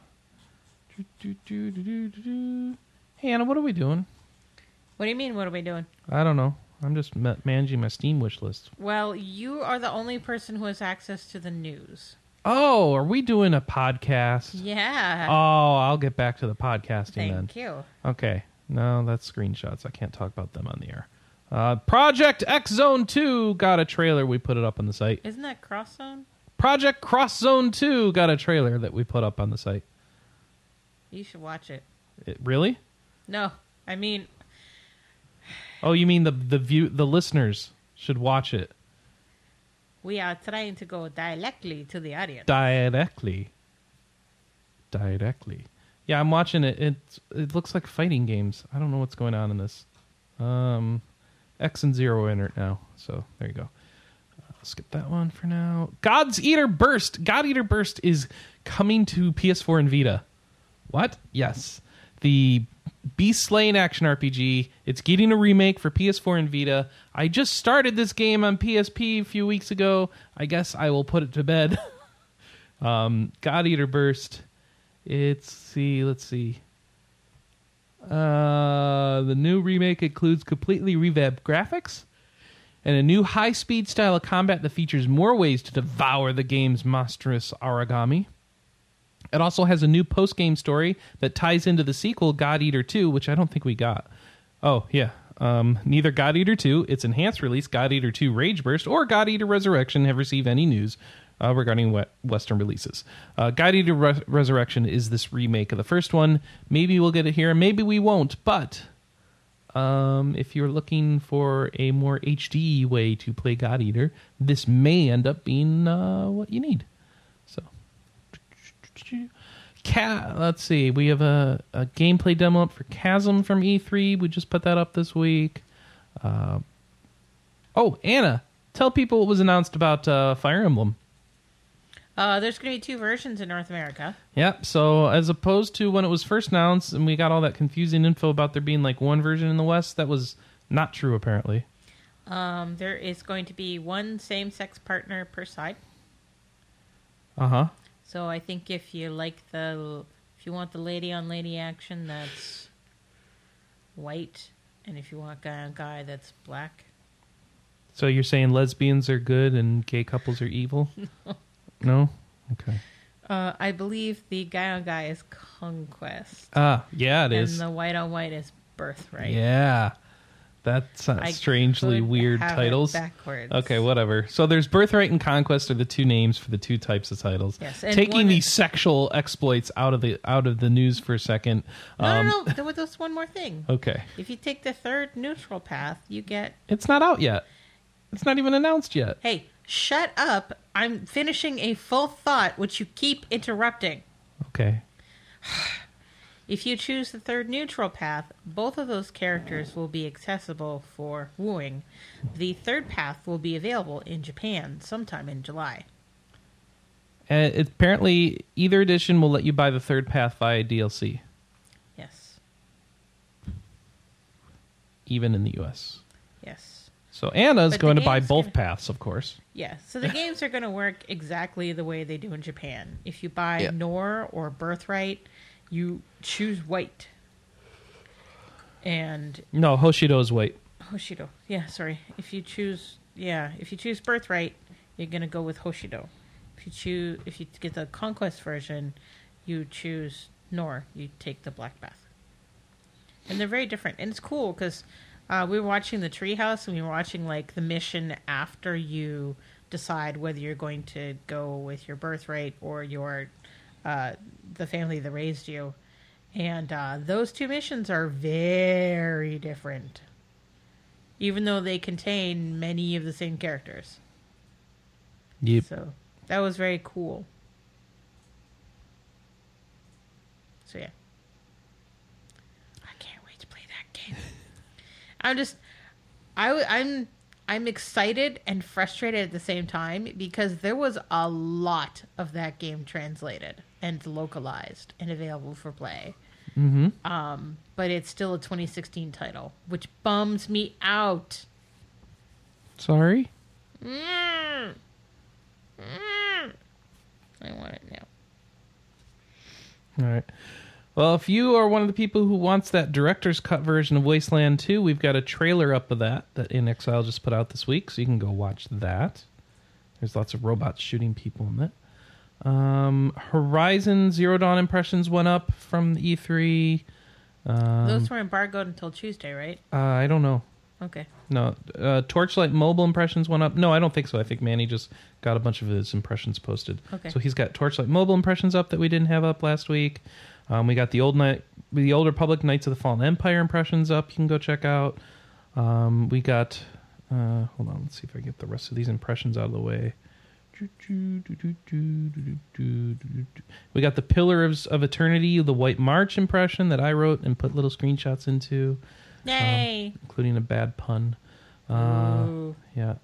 Do, do, do, do, do, do, do. Hey, Anna, what are we doing? What do you mean? What are we doing? I don't know. I'm just ma- managing my Steam wish list. Well, you are the only person who has access to the news. Oh, are we doing a podcast? Yeah. Oh, I'll get back to the podcasting then. Thank you. Okay. No, that's screenshots. I can't talk about them on the air. Uh, Project X Zone 2 got a trailer. We put it up on the site. Isn't that Cross Zone? Project Cross Zone 2 got a trailer that we put up on the site. You should watch it. It, really? No, I mean, Oh, you mean the the view the listeners should watch it we are trying to go directly to the audience. directly. Directly. Yeah, I'm watching it. It it looks like fighting games. I don't know what's going on in this. Um, X and Zero it now. So there you go. Uh, skip that one for now. God's Eater Burst. God Eater Burst is coming to PS4 and Vita. What? Yes. The Beast Slaying action RPG. It's getting a remake for PS4 and Vita. I just started this game on PSP a few weeks ago. I guess I will put it to bed. um, God Eater Burst. It's see, let's see. Uh, the new remake includes completely revamped graphics and a new high-speed style of combat that features more ways to devour the game's monstrous Aragami. It also has a new post-game story that ties into the sequel, God Eater 2, which I don't think we got. Oh, yeah. Um, neither God Eater 2, its enhanced release, God Eater 2 Rage Burst, or God Eater Resurrection have received any news uh, regarding we- Western releases. Uh, God Eater Re- Resurrection is this remake of the first one. Maybe we'll get it here, maybe we won't, but um, if you're looking for a more HD way to play God Eater, this may end up being uh, what you need. Ca- let's see. We have a, a gameplay demo up for Chasm from E3. We just put that up this week. Uh, oh, Anna, tell people what was announced about uh, Fire Emblem. Uh, there's going to be two versions in North America. Yep. So as opposed to when it was first announced, and we got all that confusing info about there being like one version in the West, that was not true apparently. Um, there is going to be one same-sex partner per side. Uh huh. So I think if you like the, if you want the lady-on-lady action, that's white, and if you want guy on guy, that's black. So you're saying lesbians are good and gay couples are evil? no. Okay. Uh, I believe the guy on guy is conquest, Ah, yeah, it is. and the white on white is birthright. Yeah. That's uh, I strangely weird titles. backwards. Okay, whatever. So there's Birthright and Conquest are the two names for the two types of titles. Yes, and Taking one the is- sexual exploits out of the out of the news for a second. No, um, no, no. There was just one more thing. Okay. If you take the third neutral path, you get. It's not out yet. It's not even announced yet. Hey, shut up! I'm finishing a full thought, which you keep interrupting. Okay. If you choose the third neutral path, both of those characters will be accessible for wooing. The third path will be available in Japan sometime in July. Uh, it, apparently, either edition will let you buy the third path via DLC, Yes. even in the U.S. Yes. So Anna's But going to buy both gonna- paths, of course. Yeah, so the games are going to work exactly the way they do in Japan. If you buy Yeah. Nohr or Birthright, you choose white. And No, Hoshido is white. Hoshido. Yeah, sorry. If you choose, yeah, if you choose Birthright, you're going to go with Hoshido. If you choose, if you get the Conquest version, you choose Nohr. You take the Black Path. And they're very different, and it's cool because uh, we were watching the Treehouse, and we were watching like the mission after you decide whether you're going to go with your birthright or your uh, the family that raised you. And uh, those two missions are very different, even though they contain many of the same characters. Yep. So that was very cool. So yeah. I can't wait to play that game. I'm just I I'm I'm excited and frustrated at the same time because there was a lot of that game translated and localized and available for play. Mm-hmm. Um, but it's still a 2016 title, which bums me out. Sorry. Mm. Mm. I want it now. All right. Well, if you are one of the people who wants that director's cut version of Wasteland 2, we've got a trailer up of that that inXile just put out this week, so you can go watch that. There's lots of robots shooting people in it. Um, Horizon Zero Dawn impressions went up from the E3. Um, Those were embargoed until Tuesday, right? uh, I don't know. Okay. No, uh, Torchlight mobile impressions went up. No, I don't think so. I think Manny just got a bunch of his impressions posted. Okay. So he's got Torchlight mobile impressions up that we didn't have up last week. Um, we got the old night, the old Republic Knights of the Fallen Empire impressions up. You can go check out. Um, we got. Uh, hold on, let's see if I get the rest of these impressions out of the way. We got the Pillars of of Eternity, the White March impression that I wrote and put little screenshots into Yay! including a bad pun. Uh, yeah.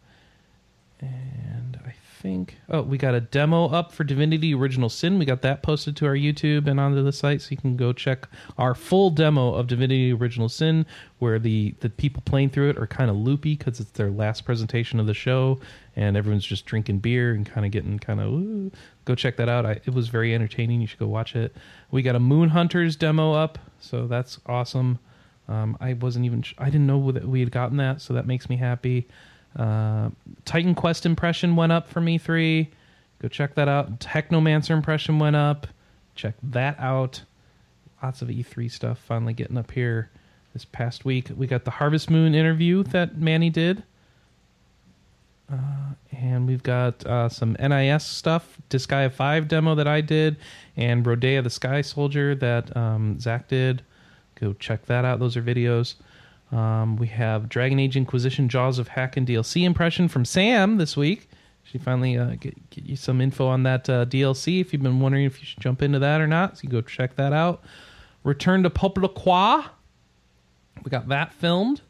And I think oh, we got a demo up for Divinity Original Sin. We got that posted to our YouTube and onto the site, so you can go check our full demo of Divinity Original Sin, where the the people playing through it are kind of loopy because it's their last presentation of the show, and everyone's just drinking beer and kind of getting kind of. Go check that out. I, it was very entertaining. You should go watch it. We got a Moon Hunters demo up, so that's awesome. Um, I wasn't even. I didn't know that we had gotten that, so that makes me happy. Uh, Titan Quest impression went up from E3. Go check that out. Technomancer impression went up. Check that out. Lots of E3 stuff finally getting up here this past week. We got the Harvest Moon interview that Manny did. Uh, and we've got uh, some NIS stuff, Disgaea 5 demo that I did, and Rodea the Sky Soldier that um, Zach did. Go check that out. Those are videos. Um, we have Dragon Age Inquisition Jaws of Hakkon DLC impression from Sam this week. She finally uh, get, get you some info on that uh, DLC if you've been wondering if you should jump into that or not. So you go check that out. Return to PopoloCrois. We got that filmed.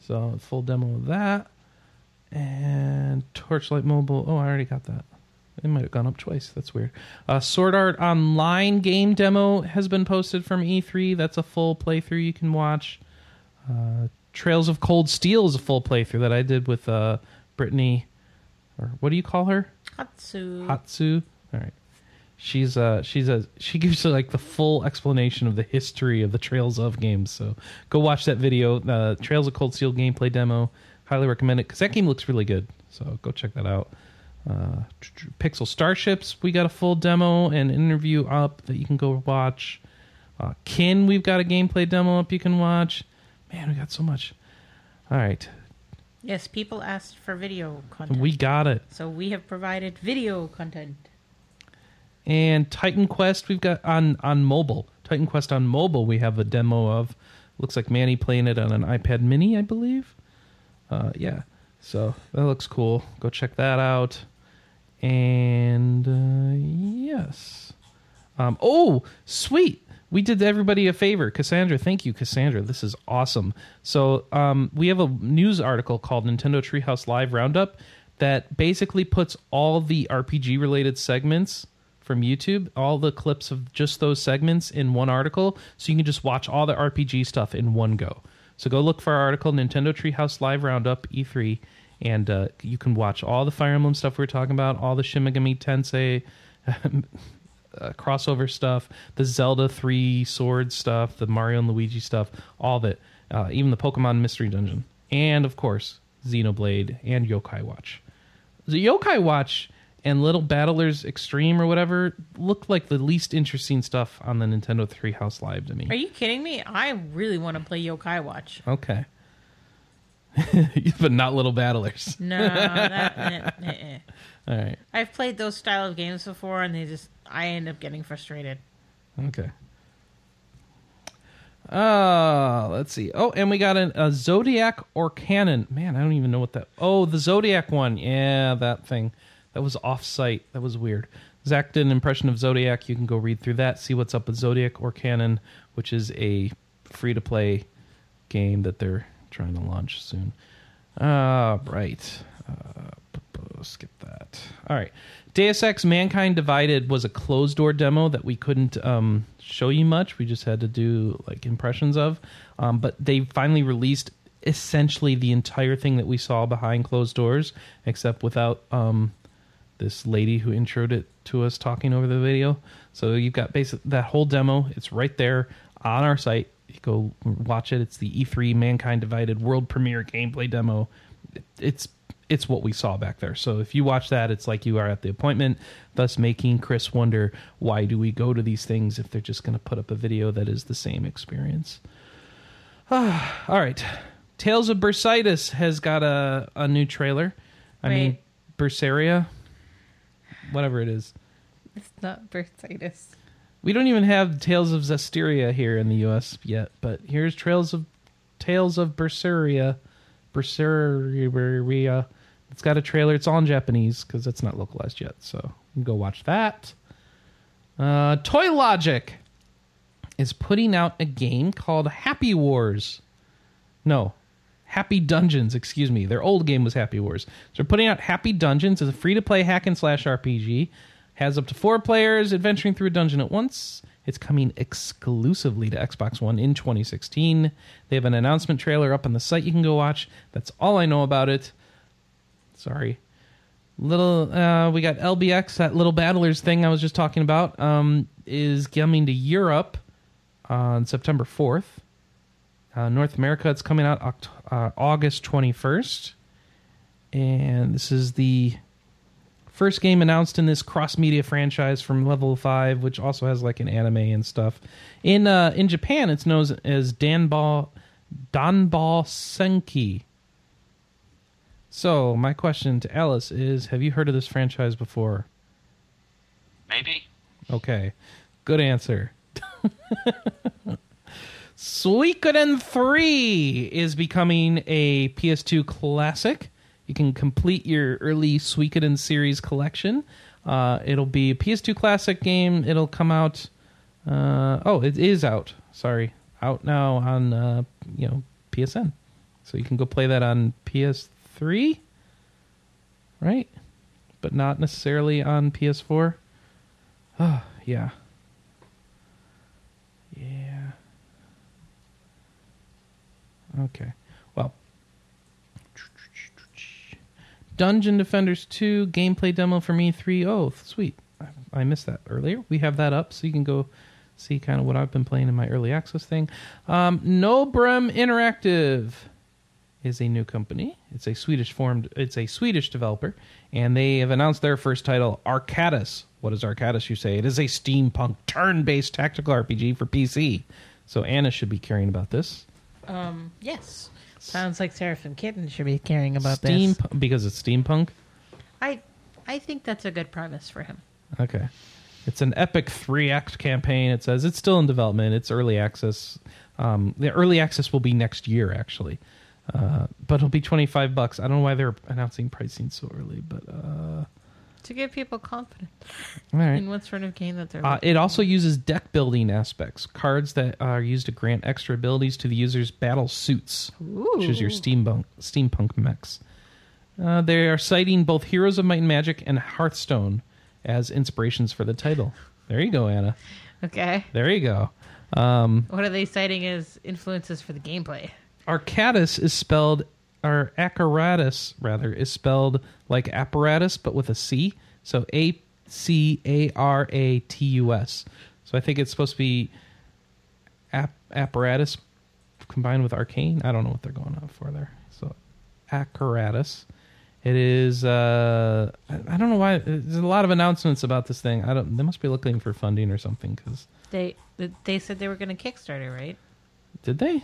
So full demo of that. And Torchlight Mobile. Oh, I already got that. It might have gone up twice. That's weird. Uh, Sword Art Online game demo has been posted from E3. That's a full playthrough you can watch. Uh, Trails of Cold Steel is a full playthrough that I did with uh, Brittany, or what do you call her? Hatsu. Hatsu. All right. She's uh she's a she gives you like the full explanation of the history of the Trails of games. So go watch that video. Uh, Trails of Cold Steel gameplay demo. Highly recommend it because that game looks really good. So go check that out. Uh, Pixel Starships, we got a full demo and interview up that you can go watch. Uh, Kyn, we've got a gameplay demo up you can watch. Man, we got so much. All right, Yes, people asked for video content. we got it. so we have provided video content. And Titan Quest, we've got on on mobile. Titan Quest on mobile, we have a demo of. Looks like Manny playing it on an iPad Mini, I believe. Uh, yeah, so that looks cool. Go check that out. And uh, yes, um, oh sweet, we did everybody a favor. Cassandra, thank you, Cassandra. This is awesome. So um, we have a news article called Nintendo Treehouse Live Roundup that basically puts all the RPG related segments from YouTube, all the clips of just those segments in one article, so you can just watch all the RPG stuff in one go. So go look for our article, Nintendo Treehouse Live Roundup E3, and uh, you can watch all the Fire Emblem stuff we are talking about, all the Shin Megami Tensei uh, crossover stuff, the Zelda Three Sword stuff, the Mario and Luigi stuff, all of it, uh, even the Pokemon Mystery Dungeon, and of course Xenoblade and Yokai Watch. The Yokai Watch and Little Battlers Extreme or whatever looked like the least interesting stuff on the Nintendo Treehouse Live to me. Are you kidding me? I really want to play Yokai Watch. Okay. but not Little Battlers. No, that, eh, eh, eh. All right. I've played those style of games before, and they just I end up getting frustrated. Okay. Uh, let's see. Oh, and we got an, a Zodiac Orcanon. Man, I don't even know what that. Oh, the Zodiac one. Yeah, that thing. That was off-site. That was weird. Zach did an impression of Zodiac. You can go read through that, see what's up with Zodiac Orcanon, which is a free-to-play game that they're trying to launch soon. Uh, right. Uh, skip that. All right. Deus Ex Mankind Divided was a closed door demo that we couldn't um, show you much. We just had to do like impressions of. Um, but they finally released essentially the entire thing that we saw behind closed doors, except without um, this lady who introed it to us talking over the video. So you've got basically that whole demo. It's right there on our site. You go watch it. It's the E3 Mankind Divided world premiere gameplay demo. It's it's what we saw back there. So if you watch that, it's like you are at the appointment, thus making Chris wonder why do we go to these things if they're just going to put up a video that is the same experience. Ah, all right. Tales of Bursitis has got a, a new trailer. I Wait. mean, Berseria, whatever it is. It's not bursitis. We don't even have Tales of Zestiria here in the U.S. yet, but here's Trails of Tales of Berseria, Berseria. It's got a trailer. It's all in Japanese because it's not localized yet, so go watch that. Uh, Toy Logic is putting out a game called Happy Wars. No, Happy Dungeons. Excuse me. Their old game was Happy Wars. So they're putting out Happy Dungeons as a free-to-play hack and slash RPG. Has up to four players adventuring through a dungeon at once. It's coming exclusively to Xbox One in 2016. They have an announcement trailer up on the site you can go watch. That's all I know about it. Sorry. Little, uh, we got LBX, that little battlers thing I was just talking about, um, is coming to Europe on September 4th. Uh, North America, it's coming out Oct- uh, August 21st. And this is the first game announced in this cross media franchise from Level 5, which also has like an anime and stuff. In uh, in Japan, it's known as Danball, Danball Senki. So, my question to Alice is Have you heard of this franchise before? Maybe. Okay. Good answer. Suikoden 3 is becoming a PS2 classic. You can complete your early Suikoden series collection. Uh, it'll be a PS2 classic game. It'll come out. Uh, oh, it is out. Sorry, out now on uh, you know PSN. So you can go play that on PS3, right? But not necessarily on PS4. Oh, yeah. Yeah. Okay. Well, Dungeon Defenders 2 gameplay demo for me 3. Oh, sweet. I, missed that earlier. We have that up so you can go see kind of what I've been playing in my early access thing. Um, Nobrem Interactive is a new company. It's a Swedish formed it's a Swedish developer and they have announced their first title Arcadis. What is Arcadis you say? It is a steampunk turn-based tactical RPG for PC. So Anna should be caring about this. Um, yes. Sounds like Seraphim Kitten should be caring about Steam this. because it's steampunk. I I think that's a good premise for him. Okay. It's an epic three act campaign. It says it's still in development. It's early access. Um, the early access will be next year, actually. Uh, but it'll be 25 bucks. I don't know why they're announcing pricing so early, but uh, To give people confidence all right. in what sort of game that they're Uh, it also uses deck building aspects, cards that are used to grant extra abilities to the user's battle suits, which is your Ooh. steampunk steampunk mechs. Uh, they are citing both Heroes of Might and Magic and Hearthstone as inspirations for the title. There you go, Anna. Okay. There you go. Um, What are they citing as influences for the gameplay? Arcadis is spelled, or Acaratus rather, is spelled like apparatus but with a C. So A C A R A T U S. So I think it's supposed to be app, apparatus combined with arcane. I don't know what they're going on for there. So Acaratus. It is. Uh, I I don't know why. There's a lot of announcements about this thing. I don't. They must be looking for funding or something. Because They they said they were going to Kickstarter, right? did they?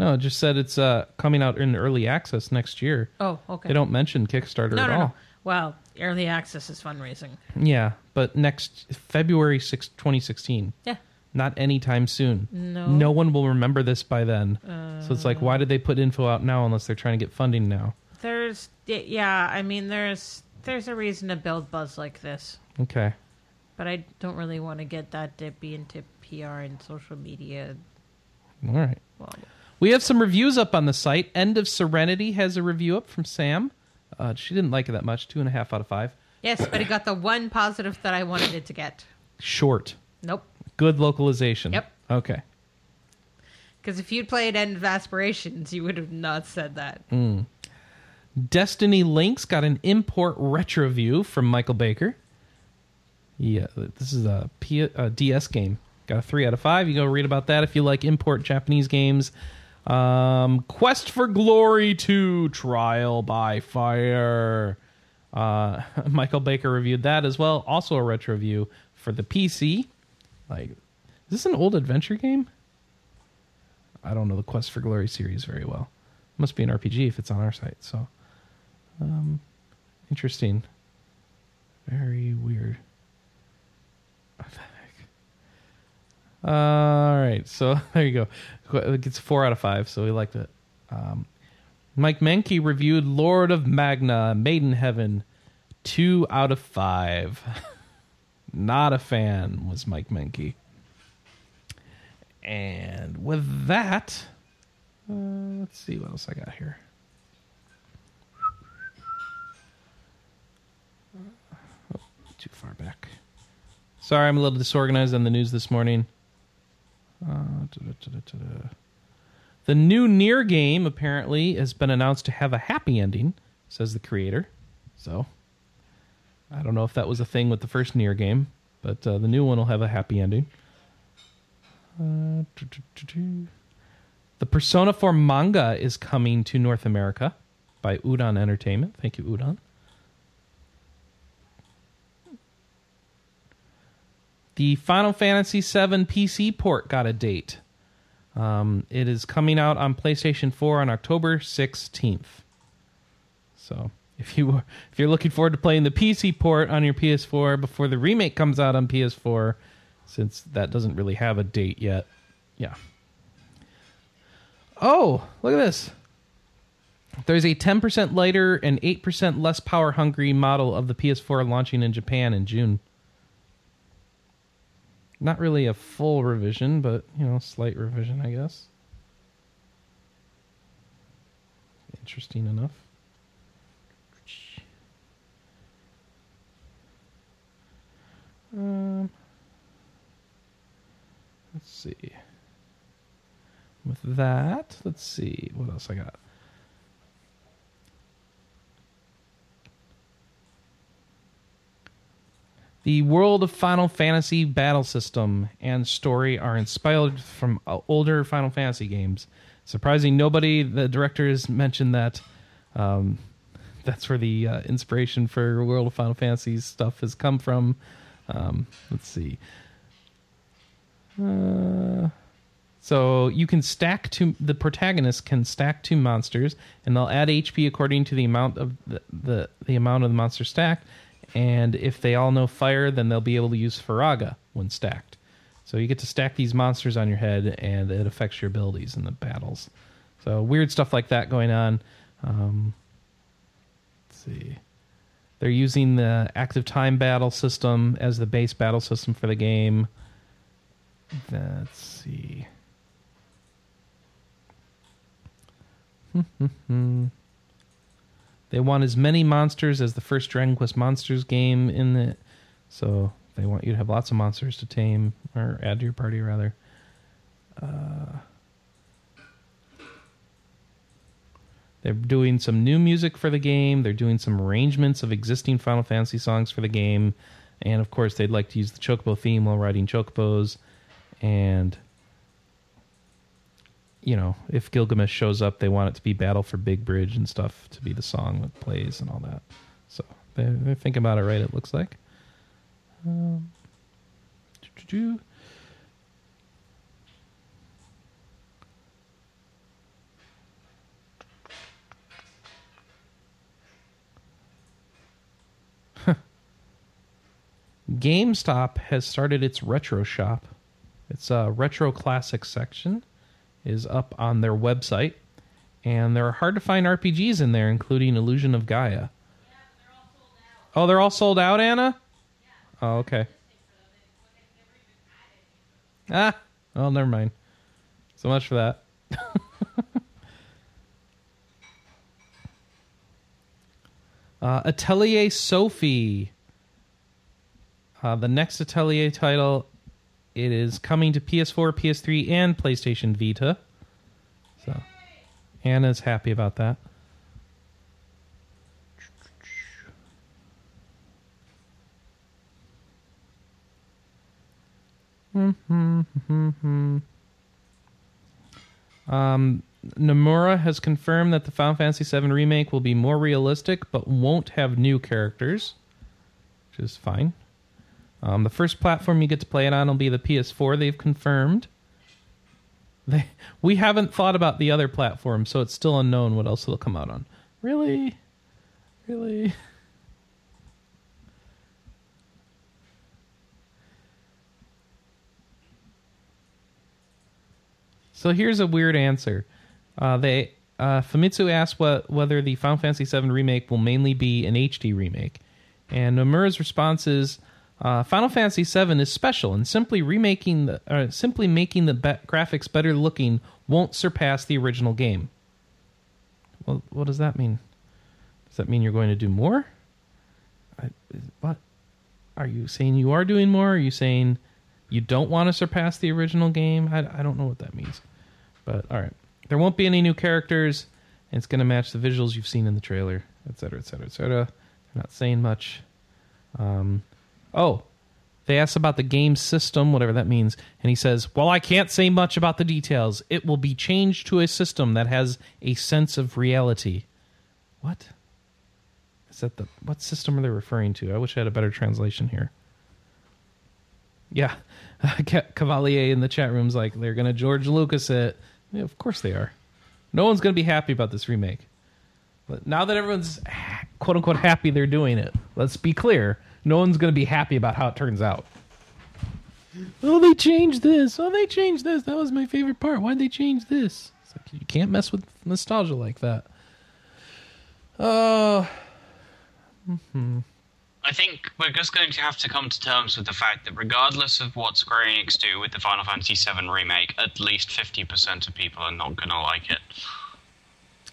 No, it just said it's uh, coming out in early access next year. Oh, okay. They don't mention Kickstarter no, at no, all. no. Well, early access is fundraising. Yeah, but next February 6, 2016. Yeah. Not anytime soon. No. No one will remember this by then. so it's like, Uh. why did they put info out now unless they're trying to get funding now? There's yeah, I mean there's there's a reason to build buzz like this. Okay. But I don't really want to get that dippy into PR and social media. All right. Well, We have some reviews up on the site. End of Serenity has a review up from Sam. Uh, she didn't like it that much. Two and a half out of five. yes, but it got the one positive that I wanted it to get. Short. Nope. Good localization. Yep. Okay. Because if you'd played End of Aspirations, you would have not said that. Destiny Links got an import retro view from Michael Baker. Yeah, this is a, P- a DS game. Got a three out of five. You go read about that if you like import Japanese games. Um, Quest for Glory 2 Trial by Fire. Uh, Michael Baker reviewed that as well. Also a retro view for the PC. Like, is this an old adventure game? I don't know the Quest for Glory series very well. Must be an RPG if it's on our site. So, um, interesting. Very weird. What the heck? All right, so there you go. It gets four out of five, so we liked it. Um, Mike Moehnke reviewed Lord of Magna, Maiden Heaven, two out of five. Not a fan was Mike Moehnke. And with that, uh, let's see what else I got here. Oh, too far back. Sorry, I'm a little disorganized on the news this morning. Uh. The new NieR game apparently has been announced to have a happy ending, says the creator. So, I don't know if that was a thing with the first NieR game, but uh, the new one will have a happy ending. Uh, the Persona 4 manga is coming to North America by Udon Entertainment. Thank you, Udon. The Final Fantasy VII PC port got a date. Um, it is coming out on PlayStation 4 on October 16th. So, if you if you're looking forward to playing the PC port on your PS4 before the remake comes out on PS4, since that doesn't really have a date yet, yeah. Oh, look at this. There's a 10% lighter and 8% less power hungry model of the PS4 launching in Japan in June. Not really a full revision, but, you know, slight revision, I guess. Interesting enough. Um, let's see. With that, let's see what else I got. The world of Final Fantasy battle system and story are inspired from uh, older Final Fantasy games. Surprising nobody, the director has mentioned that um, that's where the uh, inspiration for World of Final Fantasy stuff has come from. Um, let's see. Uh, so you can stack two. The protagonist can stack two monsters, and they'll add HP according to the amount of the the, the amount of the monster stacked. And if they all know fire, then they'll be able to use Firaga when stacked. So you get to stack these monsters on your head, and it affects your abilities in the battles. So weird stuff like that going on. Um, let's see. They're using the active time battle system as the base battle system for the game. Let's see. Hmm, hmm, hmm. They want as many monsters as the first Dragon Quest Monsters game in the. So they want you to have lots of monsters to tame or add to your party, rather. Uh, they're doing some new music for the game. They're doing some arrangements of existing Final Fantasy songs for the game. And of course, they'd like to use the Chocobo theme while riding Chocobos. And you know, if Gilgamesh shows up, they want it to be Battle for Big Bridge and stuff to be the song that plays and all that. So they're, they're thinking about it right, it looks like. Um. GameStop has started its retro shop. Its a retro classics section is up on their website, and there are hard to find RPGs in there, including Illusion of Gaia. Oh, they're all sold out, Anna. Oh, okay. Ah, well, never mind. So much for that. uh, Atelier Sophie. Uh, the next Atelier title, it is coming to PS4, PS3, and PlayStation Vita. So, Anna's happy about that. Um, Nomura has confirmed that the Final Fantasy VII remake will be more realistic, but won't have new characters, which is fine. Um, the first platform you get to play it on will be the PS4. They've confirmed. They we haven't thought about the other platform, so it's still unknown what else it'll come out on. Really, really. So here's a weird answer. Uh, they uh, Famitsu asked what, whether the Final Fantasy VII remake will mainly be an HD remake, and Nomura's response is, uh, "Final Fantasy VII is special, and simply remaking the uh, simply making the be- graphics better looking won't surpass the original game." Well, what does that mean? Does that mean you're going to do more? I, what are you saying? You are doing more? Are you saying you don't want to surpass the original game? I, I don't know what that means. But all right, there won't be any new characters, and it's going to match the visuals you've seen in the trailer, etc., etc., etc. They're not saying much. Um, oh, they asked about the game system, whatever that means, and he says, "Well, I can't say much about the details. It will be changed to a system that has a sense of reality." What? Is that the what system are they referring to? I wish I had a better translation here. Yeah, Cavalier in the chat room's like they're gonna George Lucas it. Yeah, of course they are. No one's gonna be happy about this remake. But now that everyone's quote unquote happy they're doing it, let's be clear. No one's gonna be happy about how it turns out. Oh, they changed this. Oh, they changed this. That was my favorite part. Why'd they change this? It's like you can't mess with nostalgia like that. Uh, I think we're just going to have to come to terms with the fact that regardless of what Square Enix do with the Final Fantasy VII remake, at least 50% of people are not going to like it.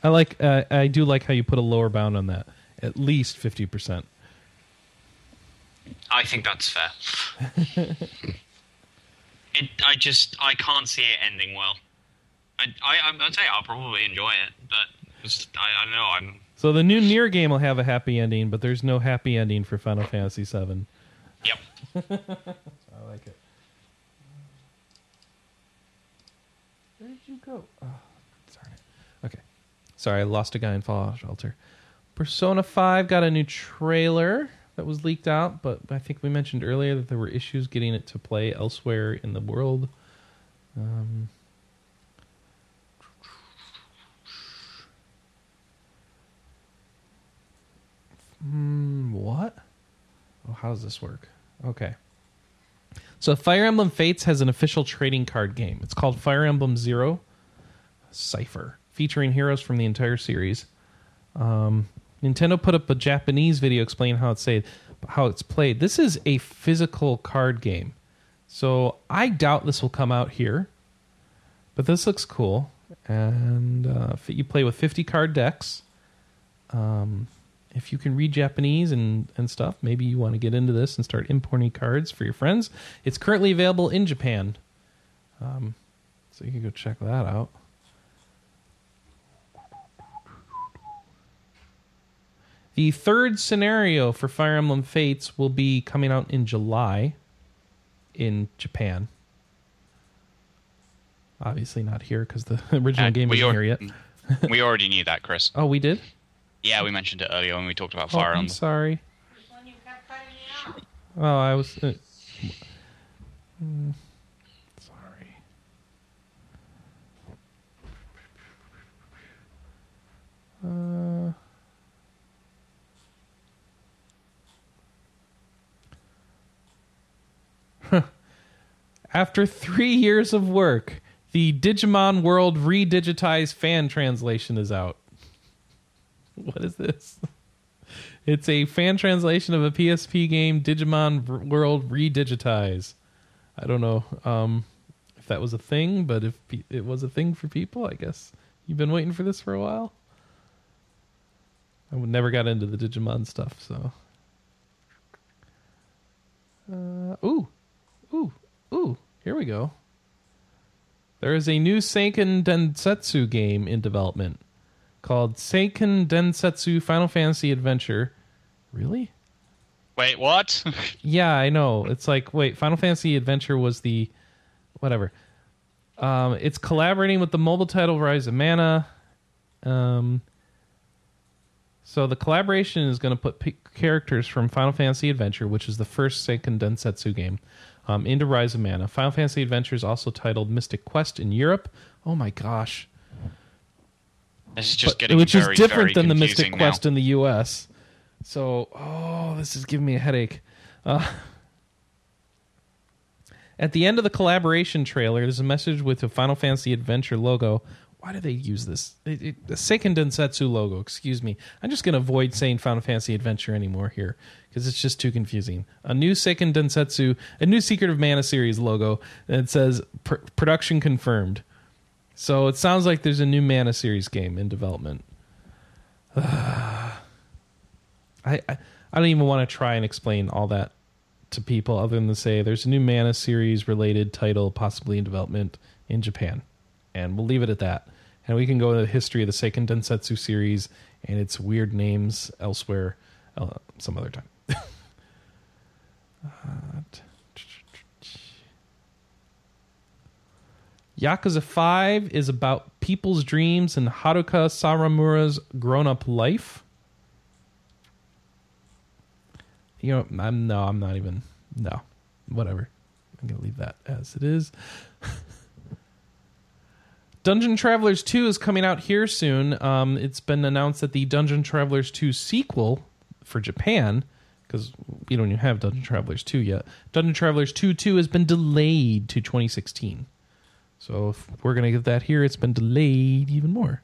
I like. Uh, I do like how you put a lower bound on that. At least fifty percent. I think that's fair. it, I just, I can't see it ending well. I, I, I'd say I'll probably enjoy it, but just, I, I don't know, I'm So the new NieR game will have a happy ending, but there's no happy ending for Final Fantasy VII. Yep. I like it. Where did you go? Oh, darn it. Okay. Sorry, I lost a guy in Fallout Shelter. Persona 5 got a new trailer that was leaked out, but I think we mentioned earlier that there were issues getting it to play elsewhere in the world. Um, Hmm, what? Oh, how does this work? Okay. So Fire Emblem Fates has an official trading card game. It's called Fire Emblem Zero Cipher, featuring heroes from the entire series. Um, Nintendo put up a Japanese video explaining how it's played. How it's played. This is a physical card game, so I doubt this will come out here. But this looks cool, and uh, you play with fifty card decks. Um, if you can read Japanese and, and stuff, maybe you want to get into this and start importing cards for your friends. It's currently available in Japan. Um, so you can go check that out. The third scenario for Fire Emblem Fates will be coming out in July in Japan. Obviously not here because the original And game isn't here yet. we already knew that, Chris. Oh, we did. Yeah, we mentioned it earlier when we talked about Oh, Fire I'm Emblem. sorry. Oh, I was. Uh, mm, sorry. Uh, After three years of work, the Digimon World redigitized fan translation is out. What is this? It's a fan translation of a PSP game, Digimon World Redigitize. I don't know um, if that was a thing, but if it was a thing for people, I guess you've been waiting for this for a while. I never got into the Digimon stuff, so. Uh, ooh, ooh, ooh! Here we go. There is a new Seiken Densetsu game in development called Seiken Densetsu Final Fantasy Adventure. Really? Wait, what? Yeah, I know. It's like, wait, Final Fantasy Adventure was the whatever. Um, it's collaborating with the mobile title Rise of Mana. Um, so the collaboration is going to put p- characters from Final Fantasy Adventure, which is the first Seiken Densetsu game, um, into Rise of Mana. Final Fantasy Adventures also titled Mystic Quest in Europe. Oh my gosh, this is just But- getting which very, is different than the Mystic now. Quest in the U.S. So, oh, this is giving me a headache. Uh, at the end of the collaboration trailer, there's a message with a Final Fantasy Adventure logo. Why do they use this? It, it, the Seiken Densetsu logo. Excuse me. I'm just going to avoid saying Final Fantasy Adventure anymore here because it's just too confusing. A new Seiken Densetsu, a new Secret of Mana series logo that says pr- production confirmed. So it sounds like there's a new Mana series game in development. I, I I don't even want to try and explain all that to people other than to say there's a new Mana series related title possibly in development in Japan. And we'll leave it at that. And we can go into the history of the Seiken Densetsu series and its weird names elsewhere uh, some other time. Uh, Yakuza 5 is about people's dreams and Haruka Sawamura's grown up life. You know, I'm no, I'm not even no. Whatever. I'm gonna leave that as it is. Dungeon Travelers 2 is coming out here soon. Um, it's been announced that the Dungeon Travelers 2 sequel for Japan, because we don't even have Dungeon Travelers 2 yet. Dungeon Travelers 2 2 has been delayed to 2016. So if we're gonna get that here, it's been delayed even more.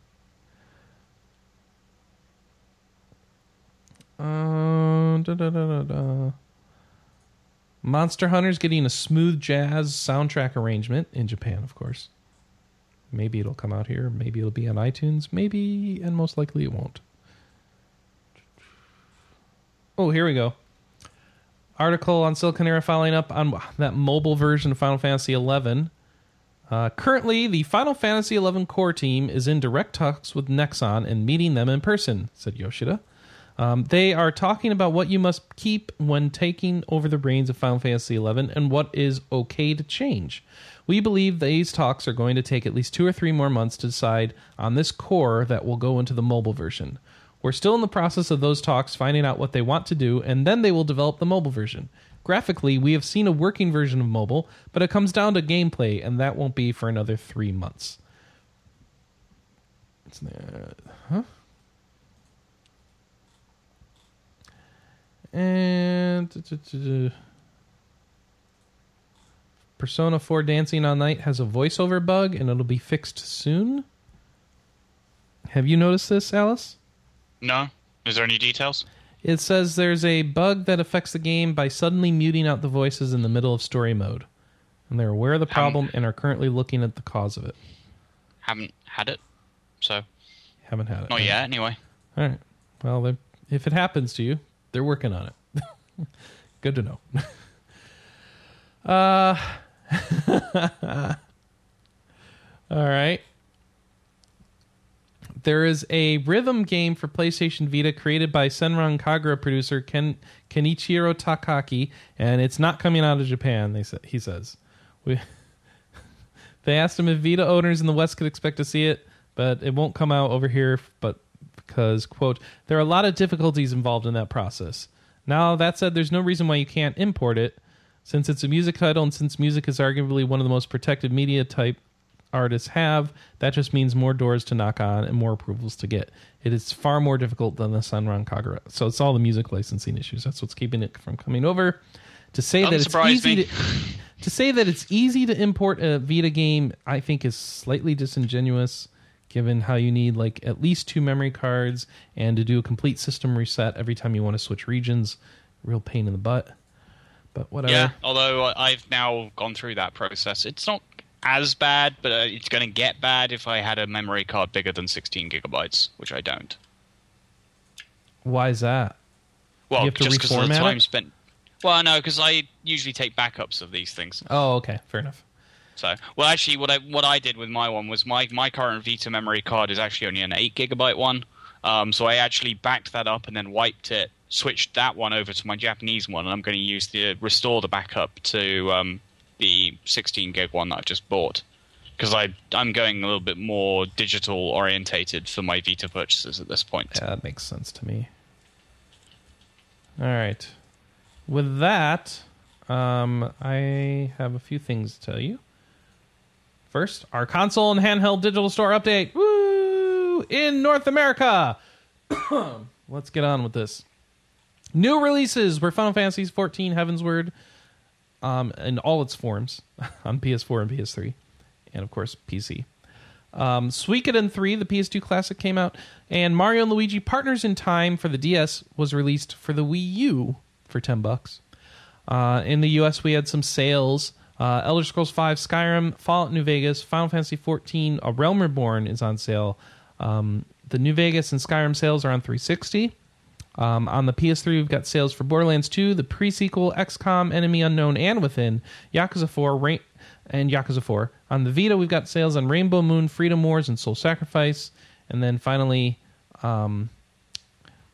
Uh. Monster Hunter's getting a smooth jazz soundtrack arrangement in Japan, of course. Maybe it'll come out here. Maybe it'll be on iTunes. Maybe, and most likely it won't. Oh, here we go. Article on Siliconera following up on that mobile version of Final Fantasy XI. Uh, currently, the Final Fantasy XI core team is in direct talks with Nexon and meeting them in person, said Yoshida. Um, they are talking about what you must keep when taking over the reins of Final Fantasy XI and what is okay to change. We believe these talks are going to take at least two or three more months to decide on this core that will go into the mobile version. We're still in the process of those talks, finding out what they want to do, and then they will develop the mobile version. Graphically, we have seen a working version of mobile, but it comes down to gameplay, and that won't be for another three months. It's, uh, huh? And Persona 4 Dancing All Night has a voiceover bug and it'll be fixed soon. Have you noticed this, Alice? No? Is there any details? It says there's a bug that affects the game by suddenly muting out the voices in the middle of story mode. And they're aware of the problem and are currently looking at the cause of it. Haven't had it, so Haven't had it. not yet. Anyway, All right. Well, if it happens to you, they're working on it. Good to know. uh, all right. there is a rhythm game for PlayStation Vita created by Senran Kagura producer Ken Kenichiro Takaki, and it's not coming out of Japan. They sa- he says. We they asked him if Vita owners in the West could expect to see it, but it won't come out over here. But because quote, there are a lot of difficulties involved in that process. Now that said, there's no reason why you can't import it, since it's a music title and since music is arguably one of the most protected media type artists have, that just means more doors to knock on and more approvals to get. It is far more difficult than the Senran Kagura. So it's all the music licensing issues. That's what's keeping it from coming over. To say that it's easy me. to to say that it's easy to import a Vita game, I think is slightly disingenuous given how you need like at least two memory cards and to do a complete system reset every time you want to switch regions. Real pain in the butt. But whatever. Yeah, although I've now gone through that process. It's not as bad, but uh, it's going to get bad if I had a memory card bigger than 16 gigabytes, which I don't. Why is that? Well, just because of the time it? spent. Well, no, because I usually take backups of these things. Oh, okay, fair enough. So, well, actually, what I what I did with my one was my my current Vita memory card is actually only an eight gigabyte one. Um, so I actually backed that up and then wiped it, switched that one over to my Japanese one, and I'm going to use the restore the backup to um, the 16 gig one that I just bought because I I'm going a little bit more digital orientated for my Vita purchases at this point. Yeah, that makes sense to me. All right. With that, um, I have a few things to tell you. First, our console and handheld digital store update. Woo! In North America. Let's get on with this. New releases were Final Fantasy XIV Heavensward um, in all its forms on PS4 and PS3, and of course PC. Um, Suikoden 3, the PS2 classic, came out, and Mario and Luigi Partners in Time for the DS was released for the Wii U for 10 bucks. Uh, in the US, we had some sales. Uh, Elder Scrolls V, Skyrim, Fallout New Vegas, Final Fantasy XIV, A Realm Reborn is on sale. Um, the New Vegas and Skyrim sales are on 360. Um, on the PS3, we've got sales for Borderlands 2, the pre-sequel, XCOM, Enemy Unknown, and Within, Yakuza 4, Ra- and Yakuza 4. On the Vita, we've got sales on Rainbow Moon, Freedom Wars, and Soul Sacrifice. And then finally, um,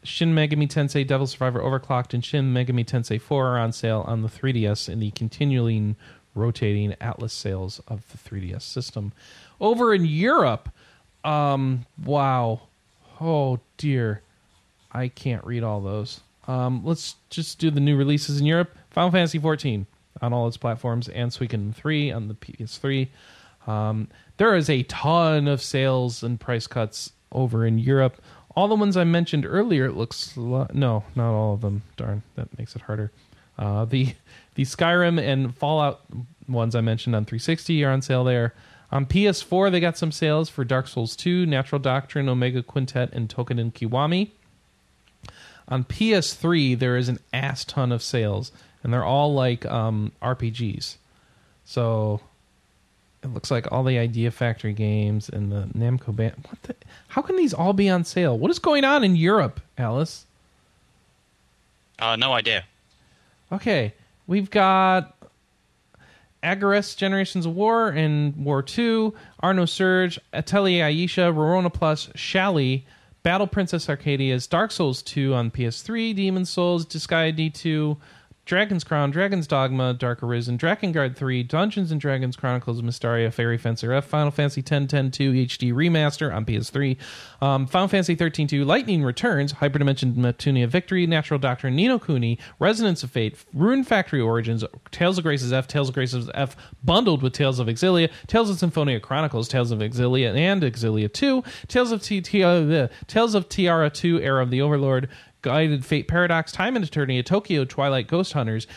Shin Megami Tensei Devil Survivor Overclocked and Shin Megami Tensei 4 are on sale on the 3DS in the continually rotating Atlus sales of the 3DS system. Over in Europe, um, wow. Oh, dear. I can't read all those. Um, let's just do the new releases in Europe. Final Fantasy XIV on all its platforms and Suikoden 3 on the PS3. Um, there is a ton of sales and price cuts over in Europe. All the ones I mentioned earlier, it looks lo- no, not all of them. Darn, that makes it harder. Uh, the the Skyrim and Fallout ones I mentioned on 360 are on sale there. On PS4, they got some sales for Dark Souls 2, Natural Doctrine, Omega Quintet, and Toukiden Kiwami. On PS3, there is an ass ton of sales, and they're all like um, RPGs. So it looks like all the Idea Factory games and the Namco band. What the? How can these all be on sale? What is going on in Europe, Alice? Uh, no idea. Okay, we've got Agarest Generations of War and War 2, Ar nosurge, Atelier Ayesha, Rorona Plus, Shallie, Battle Princess Arcadia's Dark Souls 2 on PS3, Demon Souls, Disgaea D2, Dragon's Crown, Dragon's Dogma, Dark Arisen, Drakengard 3, Dungeons and Dragons Chronicles of Mystara, Fairy Fencer F, Final Fantasy X 10 2 HD Remaster on PS3, um, Final Fantasy 13 2, Lightning Returns, Hyperdimension Neptunia Victory, Natural Doctrine, Ni no Kuni, Resonance of Fate, Rune Factory Origins, Tales of Graces F, Tales of Graces F bundled with Tales of Xillia, Tales of Symphonia Chronicles, Tales of Xillia and Xillia 2, Tales of T- uh, Tales of Tiara 2, Era of the Overlord, Guided Fate Paradox, Time and Eternity, Tokyo Twilight Ghost Hunters,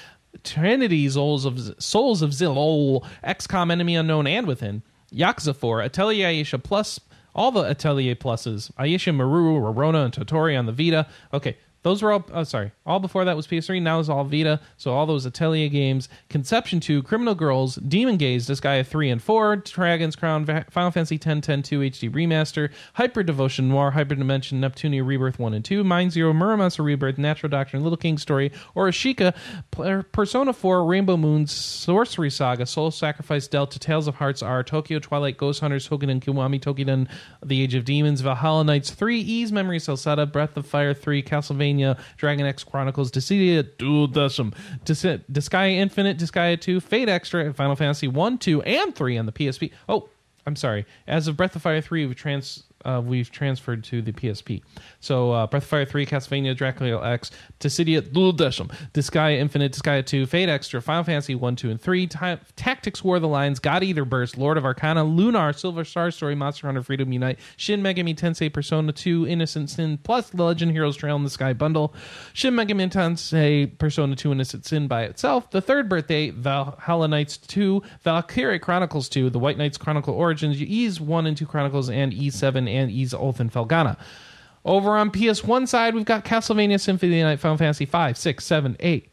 Trinity Souls of Souls of Zil, XCOM Enemy Unknown and Within, Yakuza 4, Atelier Ayesha Plus, all the Atelier Pluses, Ayesha Maru, Rorona, and Totori on the Vita. Okay, those were all. Oh, sorry, all before that was PS3. Now is all Vita. So all those Atelier games: Conception 2, Criminal Girls, Demon Gaze, Disgaea 3 and 4, Dragon's Crown, Final Fantasy 10, 10 2 HD Remaster, Hyper Devotion Noir, Hyper Dimension, Neptunia Rebirth 1 and 2, Mind Zero, Muramasa Rebirth, Natural Doctrine, Little King Story, Oreshika, Persona 4, Rainbow Moon, Sorcery Saga, Soul Sacrifice, Delta, Tales of Hearts R, Tokyo Twilight, Ghost Hunters, Hokunen Kiwami, Toukiden, The Age of Demons, Valhalla Knights 3, Ys Memory Celceta, Breath of Fire 3, Castlevania, Dracula X Chronicles, Dissidia Duodecim, Dis- Disgaea Infinite, Disgaea 2, Fate Extra, and Final Fantasy 1, 2, and 3 on the PSP. Oh, I'm sorry. As of Breath of Fire 3, we've trans uh, we've transferred to the PSP. So uh, Breath of Fire 3, Castlevania, Dracula X, Dissidia Duodecim, Disgaea Infinite, Disgaea 2, Fate Extra, Final Fantasy 1, 2, and 3, Ta- Tactics War the Lines, God Eater Burst, Lord of Arcana, Lunar, Silver Star Story, Monster Hunter Freedom Unite, Shin Megami Tensei Persona 2, Innocent Sin, plus the Legend Heroes Trail in the Sky bundle, Shin Megami Tensei Persona 2, Innocent Sin by itself, the third birthday, Valhalla Knights 2, Valkyria Chronicles 2, the White Knights Chronicle Origins, Ys 1 and 2 Chronicles, and E7 and Ys Oath and Felghana. Over on PS1 side, we've got Castlevania Symphony of the Night, Final Fantasy 5, 6, 7, 8,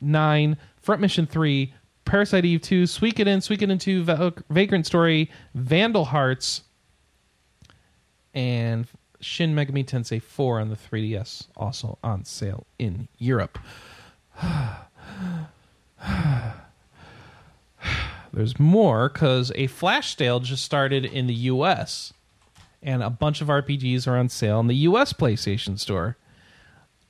9, Front Mission 3, Parasite Eve 2, Suikoden, Suikoden 2, Va- uh, Vagrant Story, Vandal Hearts, and Shin Megami Tensei 4 on the 3DS, also on sale in Europe. There's more because a flash sale just started in the US, and a bunch of RPGs are on sale in the US PlayStation Store.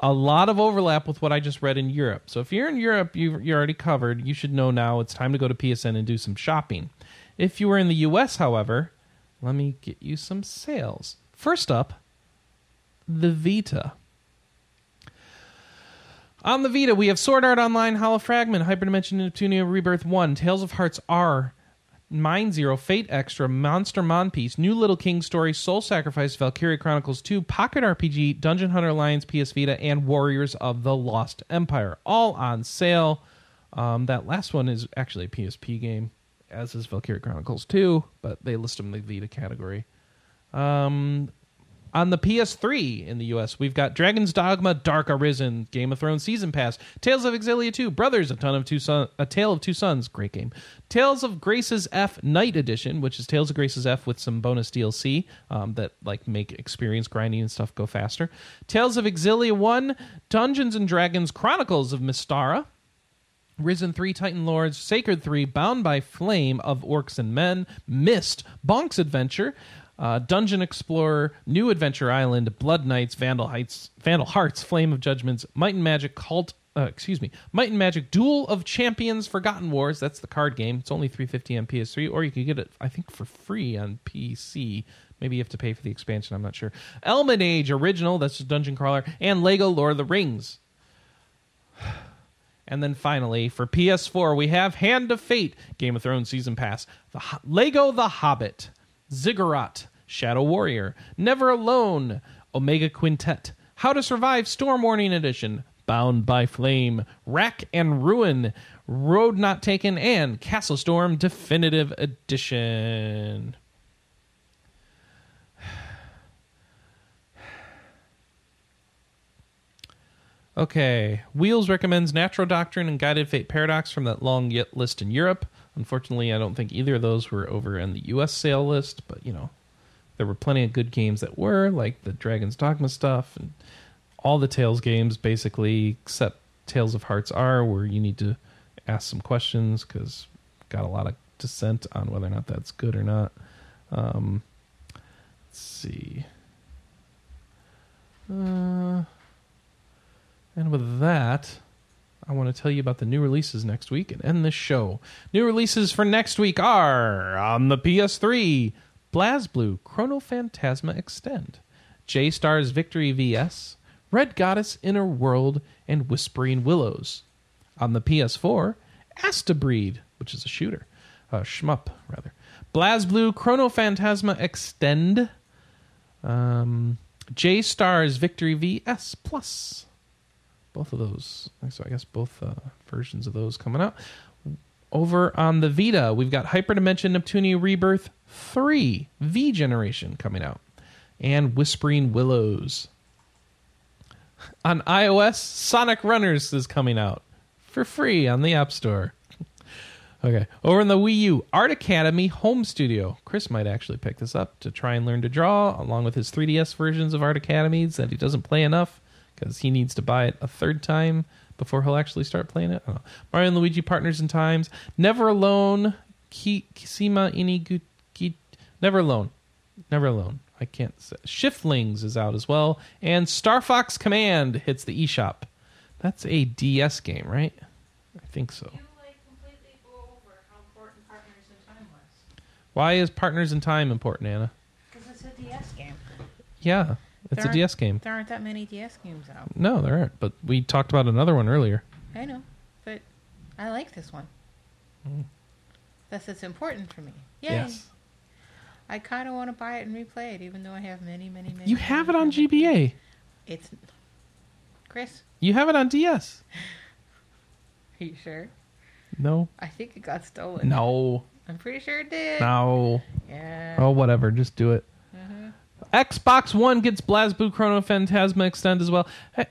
A lot of overlap with what I just read in Europe. So if you're in Europe, you- you're already covered. You should know now it's time to go to PSN and do some shopping. If you were in the US, however, let me get you some sales. First up, the Vita. On the Vita, we have Sword Art Online, Hollow Fragment, Hyperdimension Neptunia Rebirth 1, Tales of Hearts R, Mind Zero, Fate Extra, Monster Monpiece, New Little King Story, Soul Sacrifice, Valkyria Chronicles 2, Pocket RPG, Dungeon Hunter Alliance, PS Vita, and Warriors of the Lost Empire. All on sale. Um, that last one is actually a PSP game, as is Valkyria Chronicles 2, but they list them in the Vita category. Um, on the PS3 in the US, we've got Dragon's Dogma, Dark Arisen, Game of Thrones Season Pass, Tales of Xillia 2, Brothers, A Ton of Two Son- A Tale of Two Sons, great game. Tales of Graces F Night Edition, which is Tales of Graces F with some bonus DLC um, that like make experience grinding and stuff go faster. Tales of Xillia 1, Dungeons and Dragons Chronicles of Mystara, Risen 3 Titan Lords, Sacred 3, Bound by Flame of Orcs and Men, Mist, Bonk's Adventure, uh, Dungeon Explorer, New Adventure Island, Blood Knights, Vandal Heights, Vandal Hearts, Flame of Judgments, Might and Magic Cult, uh, excuse me, Might and Magic Duel of Champions, Forgotten Wars. That's the card game. It's only 350 on PS3, or you could get it, I think, for free on PC. Maybe you have to pay for the expansion. I'm not sure. Elminage Original, that's a dungeon crawler, and Lego Lord of the Rings. And then finally, for PS4, we have Hand of Fate, Game of Thrones Season Pass, the Ho- Lego The Hobbit, Ziggurat, Shadow Warrior, Never Alone, Omega Quintet, How to Survive Storm Warning Edition, Bound by Flame, Rack and Ruin, Road Not Taken, and Castle Storm Definitive Edition. Okay. Wheels recommends Natural Doctrine and Guided Fate Paradox from that long list in Europe. Unfortunately, I don't think either of those were over in the US sale list, but you know, there were plenty of good games that were, like the Dragon's Dogma stuff and all the Tales games basically, except Tales of Hearts R, where you need to ask some questions because got a lot of dissent on whether or not that's good or not. Um, let's see. Uh, and with that, I want to tell you about the new releases next week and end this show. New releases for next week are on the PS3 BlazBlue Chrono Phantasma Extend, J Stars Victory VS, Red Goddess Inner World, and Whispering Willows. On the PS4, Astabreed, which is a shooter, uh, shmup rather. BlazBlue Chrono Phantasma Extend, um, J Stars Victory VS Plus both of those. So I guess both uh, versions of those coming out. Over on the Vita, we've got Hyperdimension Neptunia Rebirth 3 V Generation coming out, and Whispering Willows. On iOS, Sonic Runners is coming out for free on the App Store. Okay. Over in the Wii U, Art Academy Home Studio. Chris might actually pick this up to try and learn to draw, along with his 3DS versions of Art Academies that he doesn't play enough because he needs to buy it a third time before he'll actually start playing it. I don't know. Mario and Luigi Partners in Times. Never Alone. Ki- Kisima Never Alone. Never Alone. I can't say. Shiftlings is out as well. And Star Fox Command hits the eShop. That's a DS game, right? I think so. You like completely blew over how important Partners in Time was. Why is Partners in Time important, Anna? Because it's a DS game. Yeah, it's a DS game. There aren't that many DS games out. No, there aren't. But we talked about another one earlier. I know, but I like this one. Mm. Thus, it's important for me. Yay! Yes. I kind of want to buy it and replay it, even though I have many, many, many. You have it on many- GBA. It's Chris. You have it on DS. Are you sure? No. I think it got stolen. No. I'm pretty sure it did. No. Yeah. Oh, whatever. Just do it. Xbox One gets BlazBlue Chrono Phantasma Extend as well. Hey,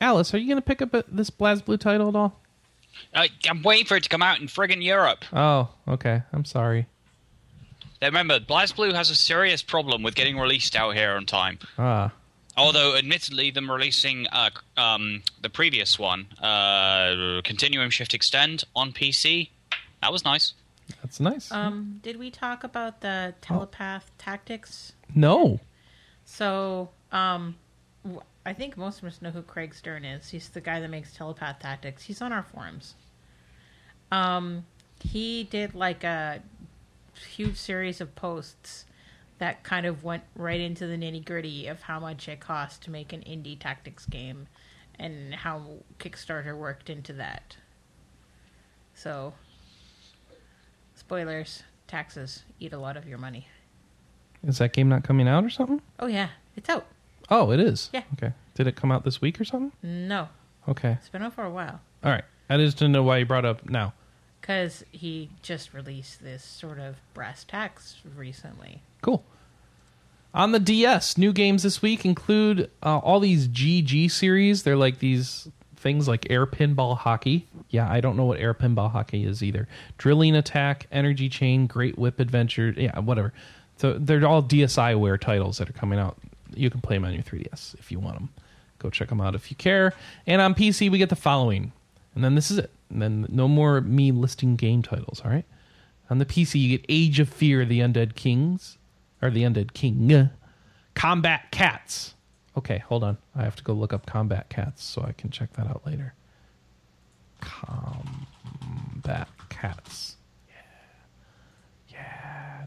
Alice, are you going to pick up a, this BlazBlue title at all? Uh, I'm waiting for it to come out in friggin' Europe. Oh, okay. I'm sorry. Now, Remember, BlazBlue has a serious problem with getting released out here on time. Ah. Although, admittedly, them releasing uh, um, the previous one, uh, Continuum Shift Extend on PC, that was nice. That's nice. Um, did we talk about the telepath tactics? no. So, um, I think most of us know who Craig Stern is. He's the guy that makes telepath tactics. He's on our forums. Um, he did like a huge series of posts that kind of went right into the nitty gritty of how much it costs to make an indie tactics game and how Kickstarter worked into that. So, spoilers, taxes eat a lot of your money. Is that game not coming out or something? Oh, yeah, it's out. Oh, it is. Yeah. Okay. Did it come out this week or something? No, Okay. it's been out for a while. All right. I just didn't know why you brought it up now. Because he just released this sort of brass tacks recently. Cool. On the DS, new games this week include uh, all these GG series. They're like these things like air pinball hockey. Yeah, I don't know what air pinball hockey is either. Drilling attack, energy chain, great whip adventure. Yeah, whatever. So they're all DSiWare titles that are coming out. You can play them on your 3DS if you want them. Go check them out if you care. And on PC, we get the following. And then this is it. And then no more me listing game titles, all right? On the PC, you get Age of Fear, The Undead Kings, or The Undead King, Combat Cats. Okay, hold on. I have to go look up Combat Cats so I can check that out later. Combat Cats.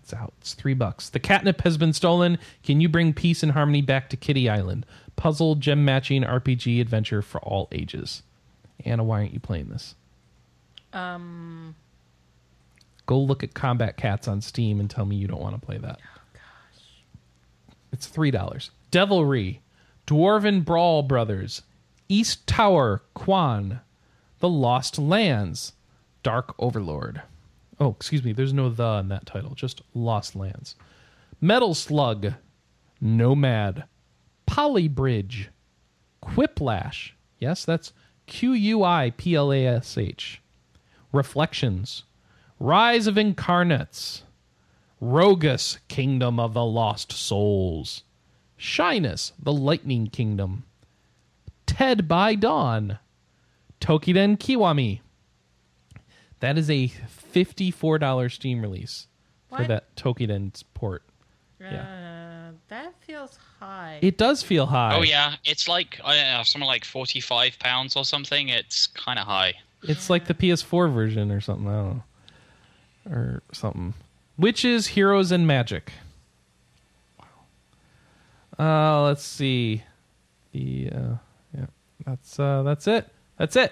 It's out. It's three bucks. The catnip has been stolen. Can you bring peace and harmony back to Kitty Island? Puzzle, gem matching, RPG adventure for all ages. Anna, why aren't you playing this? Um, Go look at Combat Cats on Steam and tell me you don't want to play that. Oh gosh. It's three dollars. Devilry, Dwarven Brawl Brothers, East Tower, Quan, The Lost Lands, Dark Overlord. Oh, excuse me. There's no the in that title. Just Lost Lands. Metal Slug, Nomad, Polybridge, Quiplash. Yes, that's Q U I P L A S H. Reflections, Rise of Incarnates, Rogus, Kingdom of the Lost Souls, Shiness, the Lightning Kingdom, Ted by Dawn, Toukiden Kiwami. That is a $54 Steam release for What? that Toukiden port. uh, that feels high. It does feel high. Oh yeah, it's like I don't know, something like forty-five pounds or something. It's kind of high. It's like the PS4 version or something. I don't know. Or something. Witches, Heroes, and Magic. Wow. Uh, let's see. The uh, yeah, that's uh, that's it. That's it.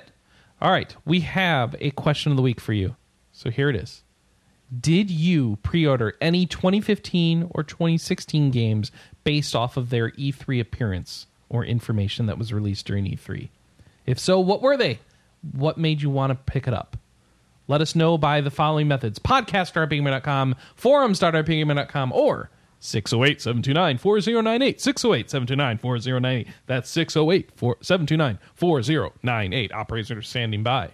All right, we have a question of the week for you. So here it is. Did you pre-order any 2015 or 2016 games based off of their E3 appearance or information that was released during E3? If so, what were they? What made you want to pick it up? Let us know by the following methods podcast.rpgamer.com, forums.rpgamer.com, or 608 729 4098. 608 729 4098. That's 608 729 4098. Operators are standing by.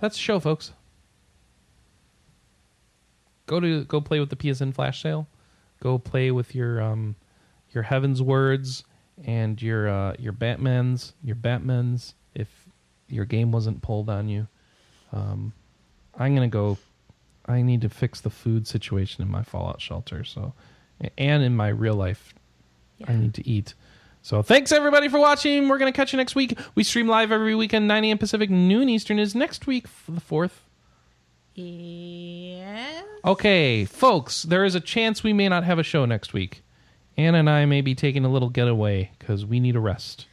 That's the show, folks. Go to go play with the PSN flash sale. Go play with your um your Heavenswards and your uh, your Batmans, your Batmans. If your game wasn't pulled on you, um, I'm gonna go. I need to fix the food situation in my Fallout shelter. So, and in my real life, I need to eat. So thanks everybody for watching. We're gonna catch you next week. We stream live every weekend, 9 a.m. Pacific, noon Eastern. Is next week the fourth? Yes. Okay, folks, there is a chance we may not have a show next week. Anna and I may be taking a little getaway because we need a rest.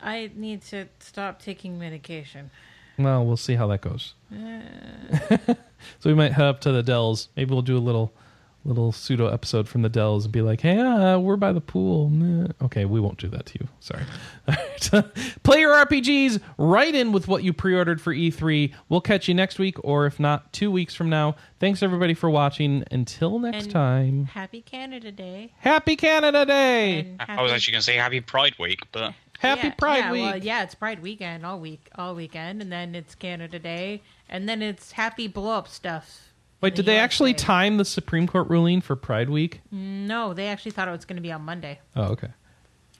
I need to stop taking medication. Well, we'll see how that goes. Uh. so we might head up to the Dells. Maybe we'll do a little little pseudo episode from the Dells and be like, "Hey, uh, we're by the pool." Meh. Okay, we won't do that to you. Sorry. All right. Play your RPGs. Write in with what you pre-ordered for E3. We'll catch you next week, or if not, two weeks from now. Thanks everybody for watching. Until next And time, Happy Canada Day. Happy Canada Day. And I was actually going to say Happy Pride Week, but Happy yeah, Pride yeah, Week. Well, yeah, it's Pride Weekend all week, all weekend, and then it's Canada Day, and then it's Happy Blow Up Stuff. Wait, did the they actually USA. time the Supreme Court ruling for Pride Week? No, they actually thought it was going to be on Monday. Oh, okay.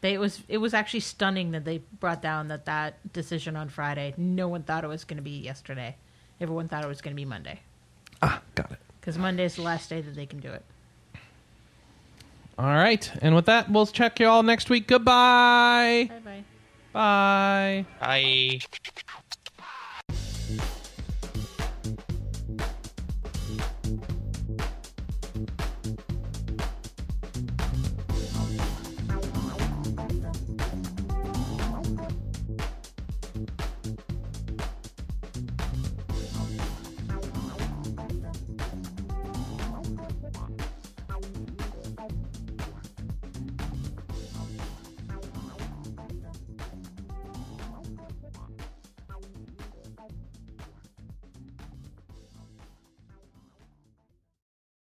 They, it was it was actually stunning that they brought down that that decision on Friday. No one thought it was going to be yesterday. Everyone thought it was going to be Monday Ah, got it. because Monday is the last day that they can do it. All right. And with that, we'll check you all next week. Goodbye. Bye bye. Bye. I.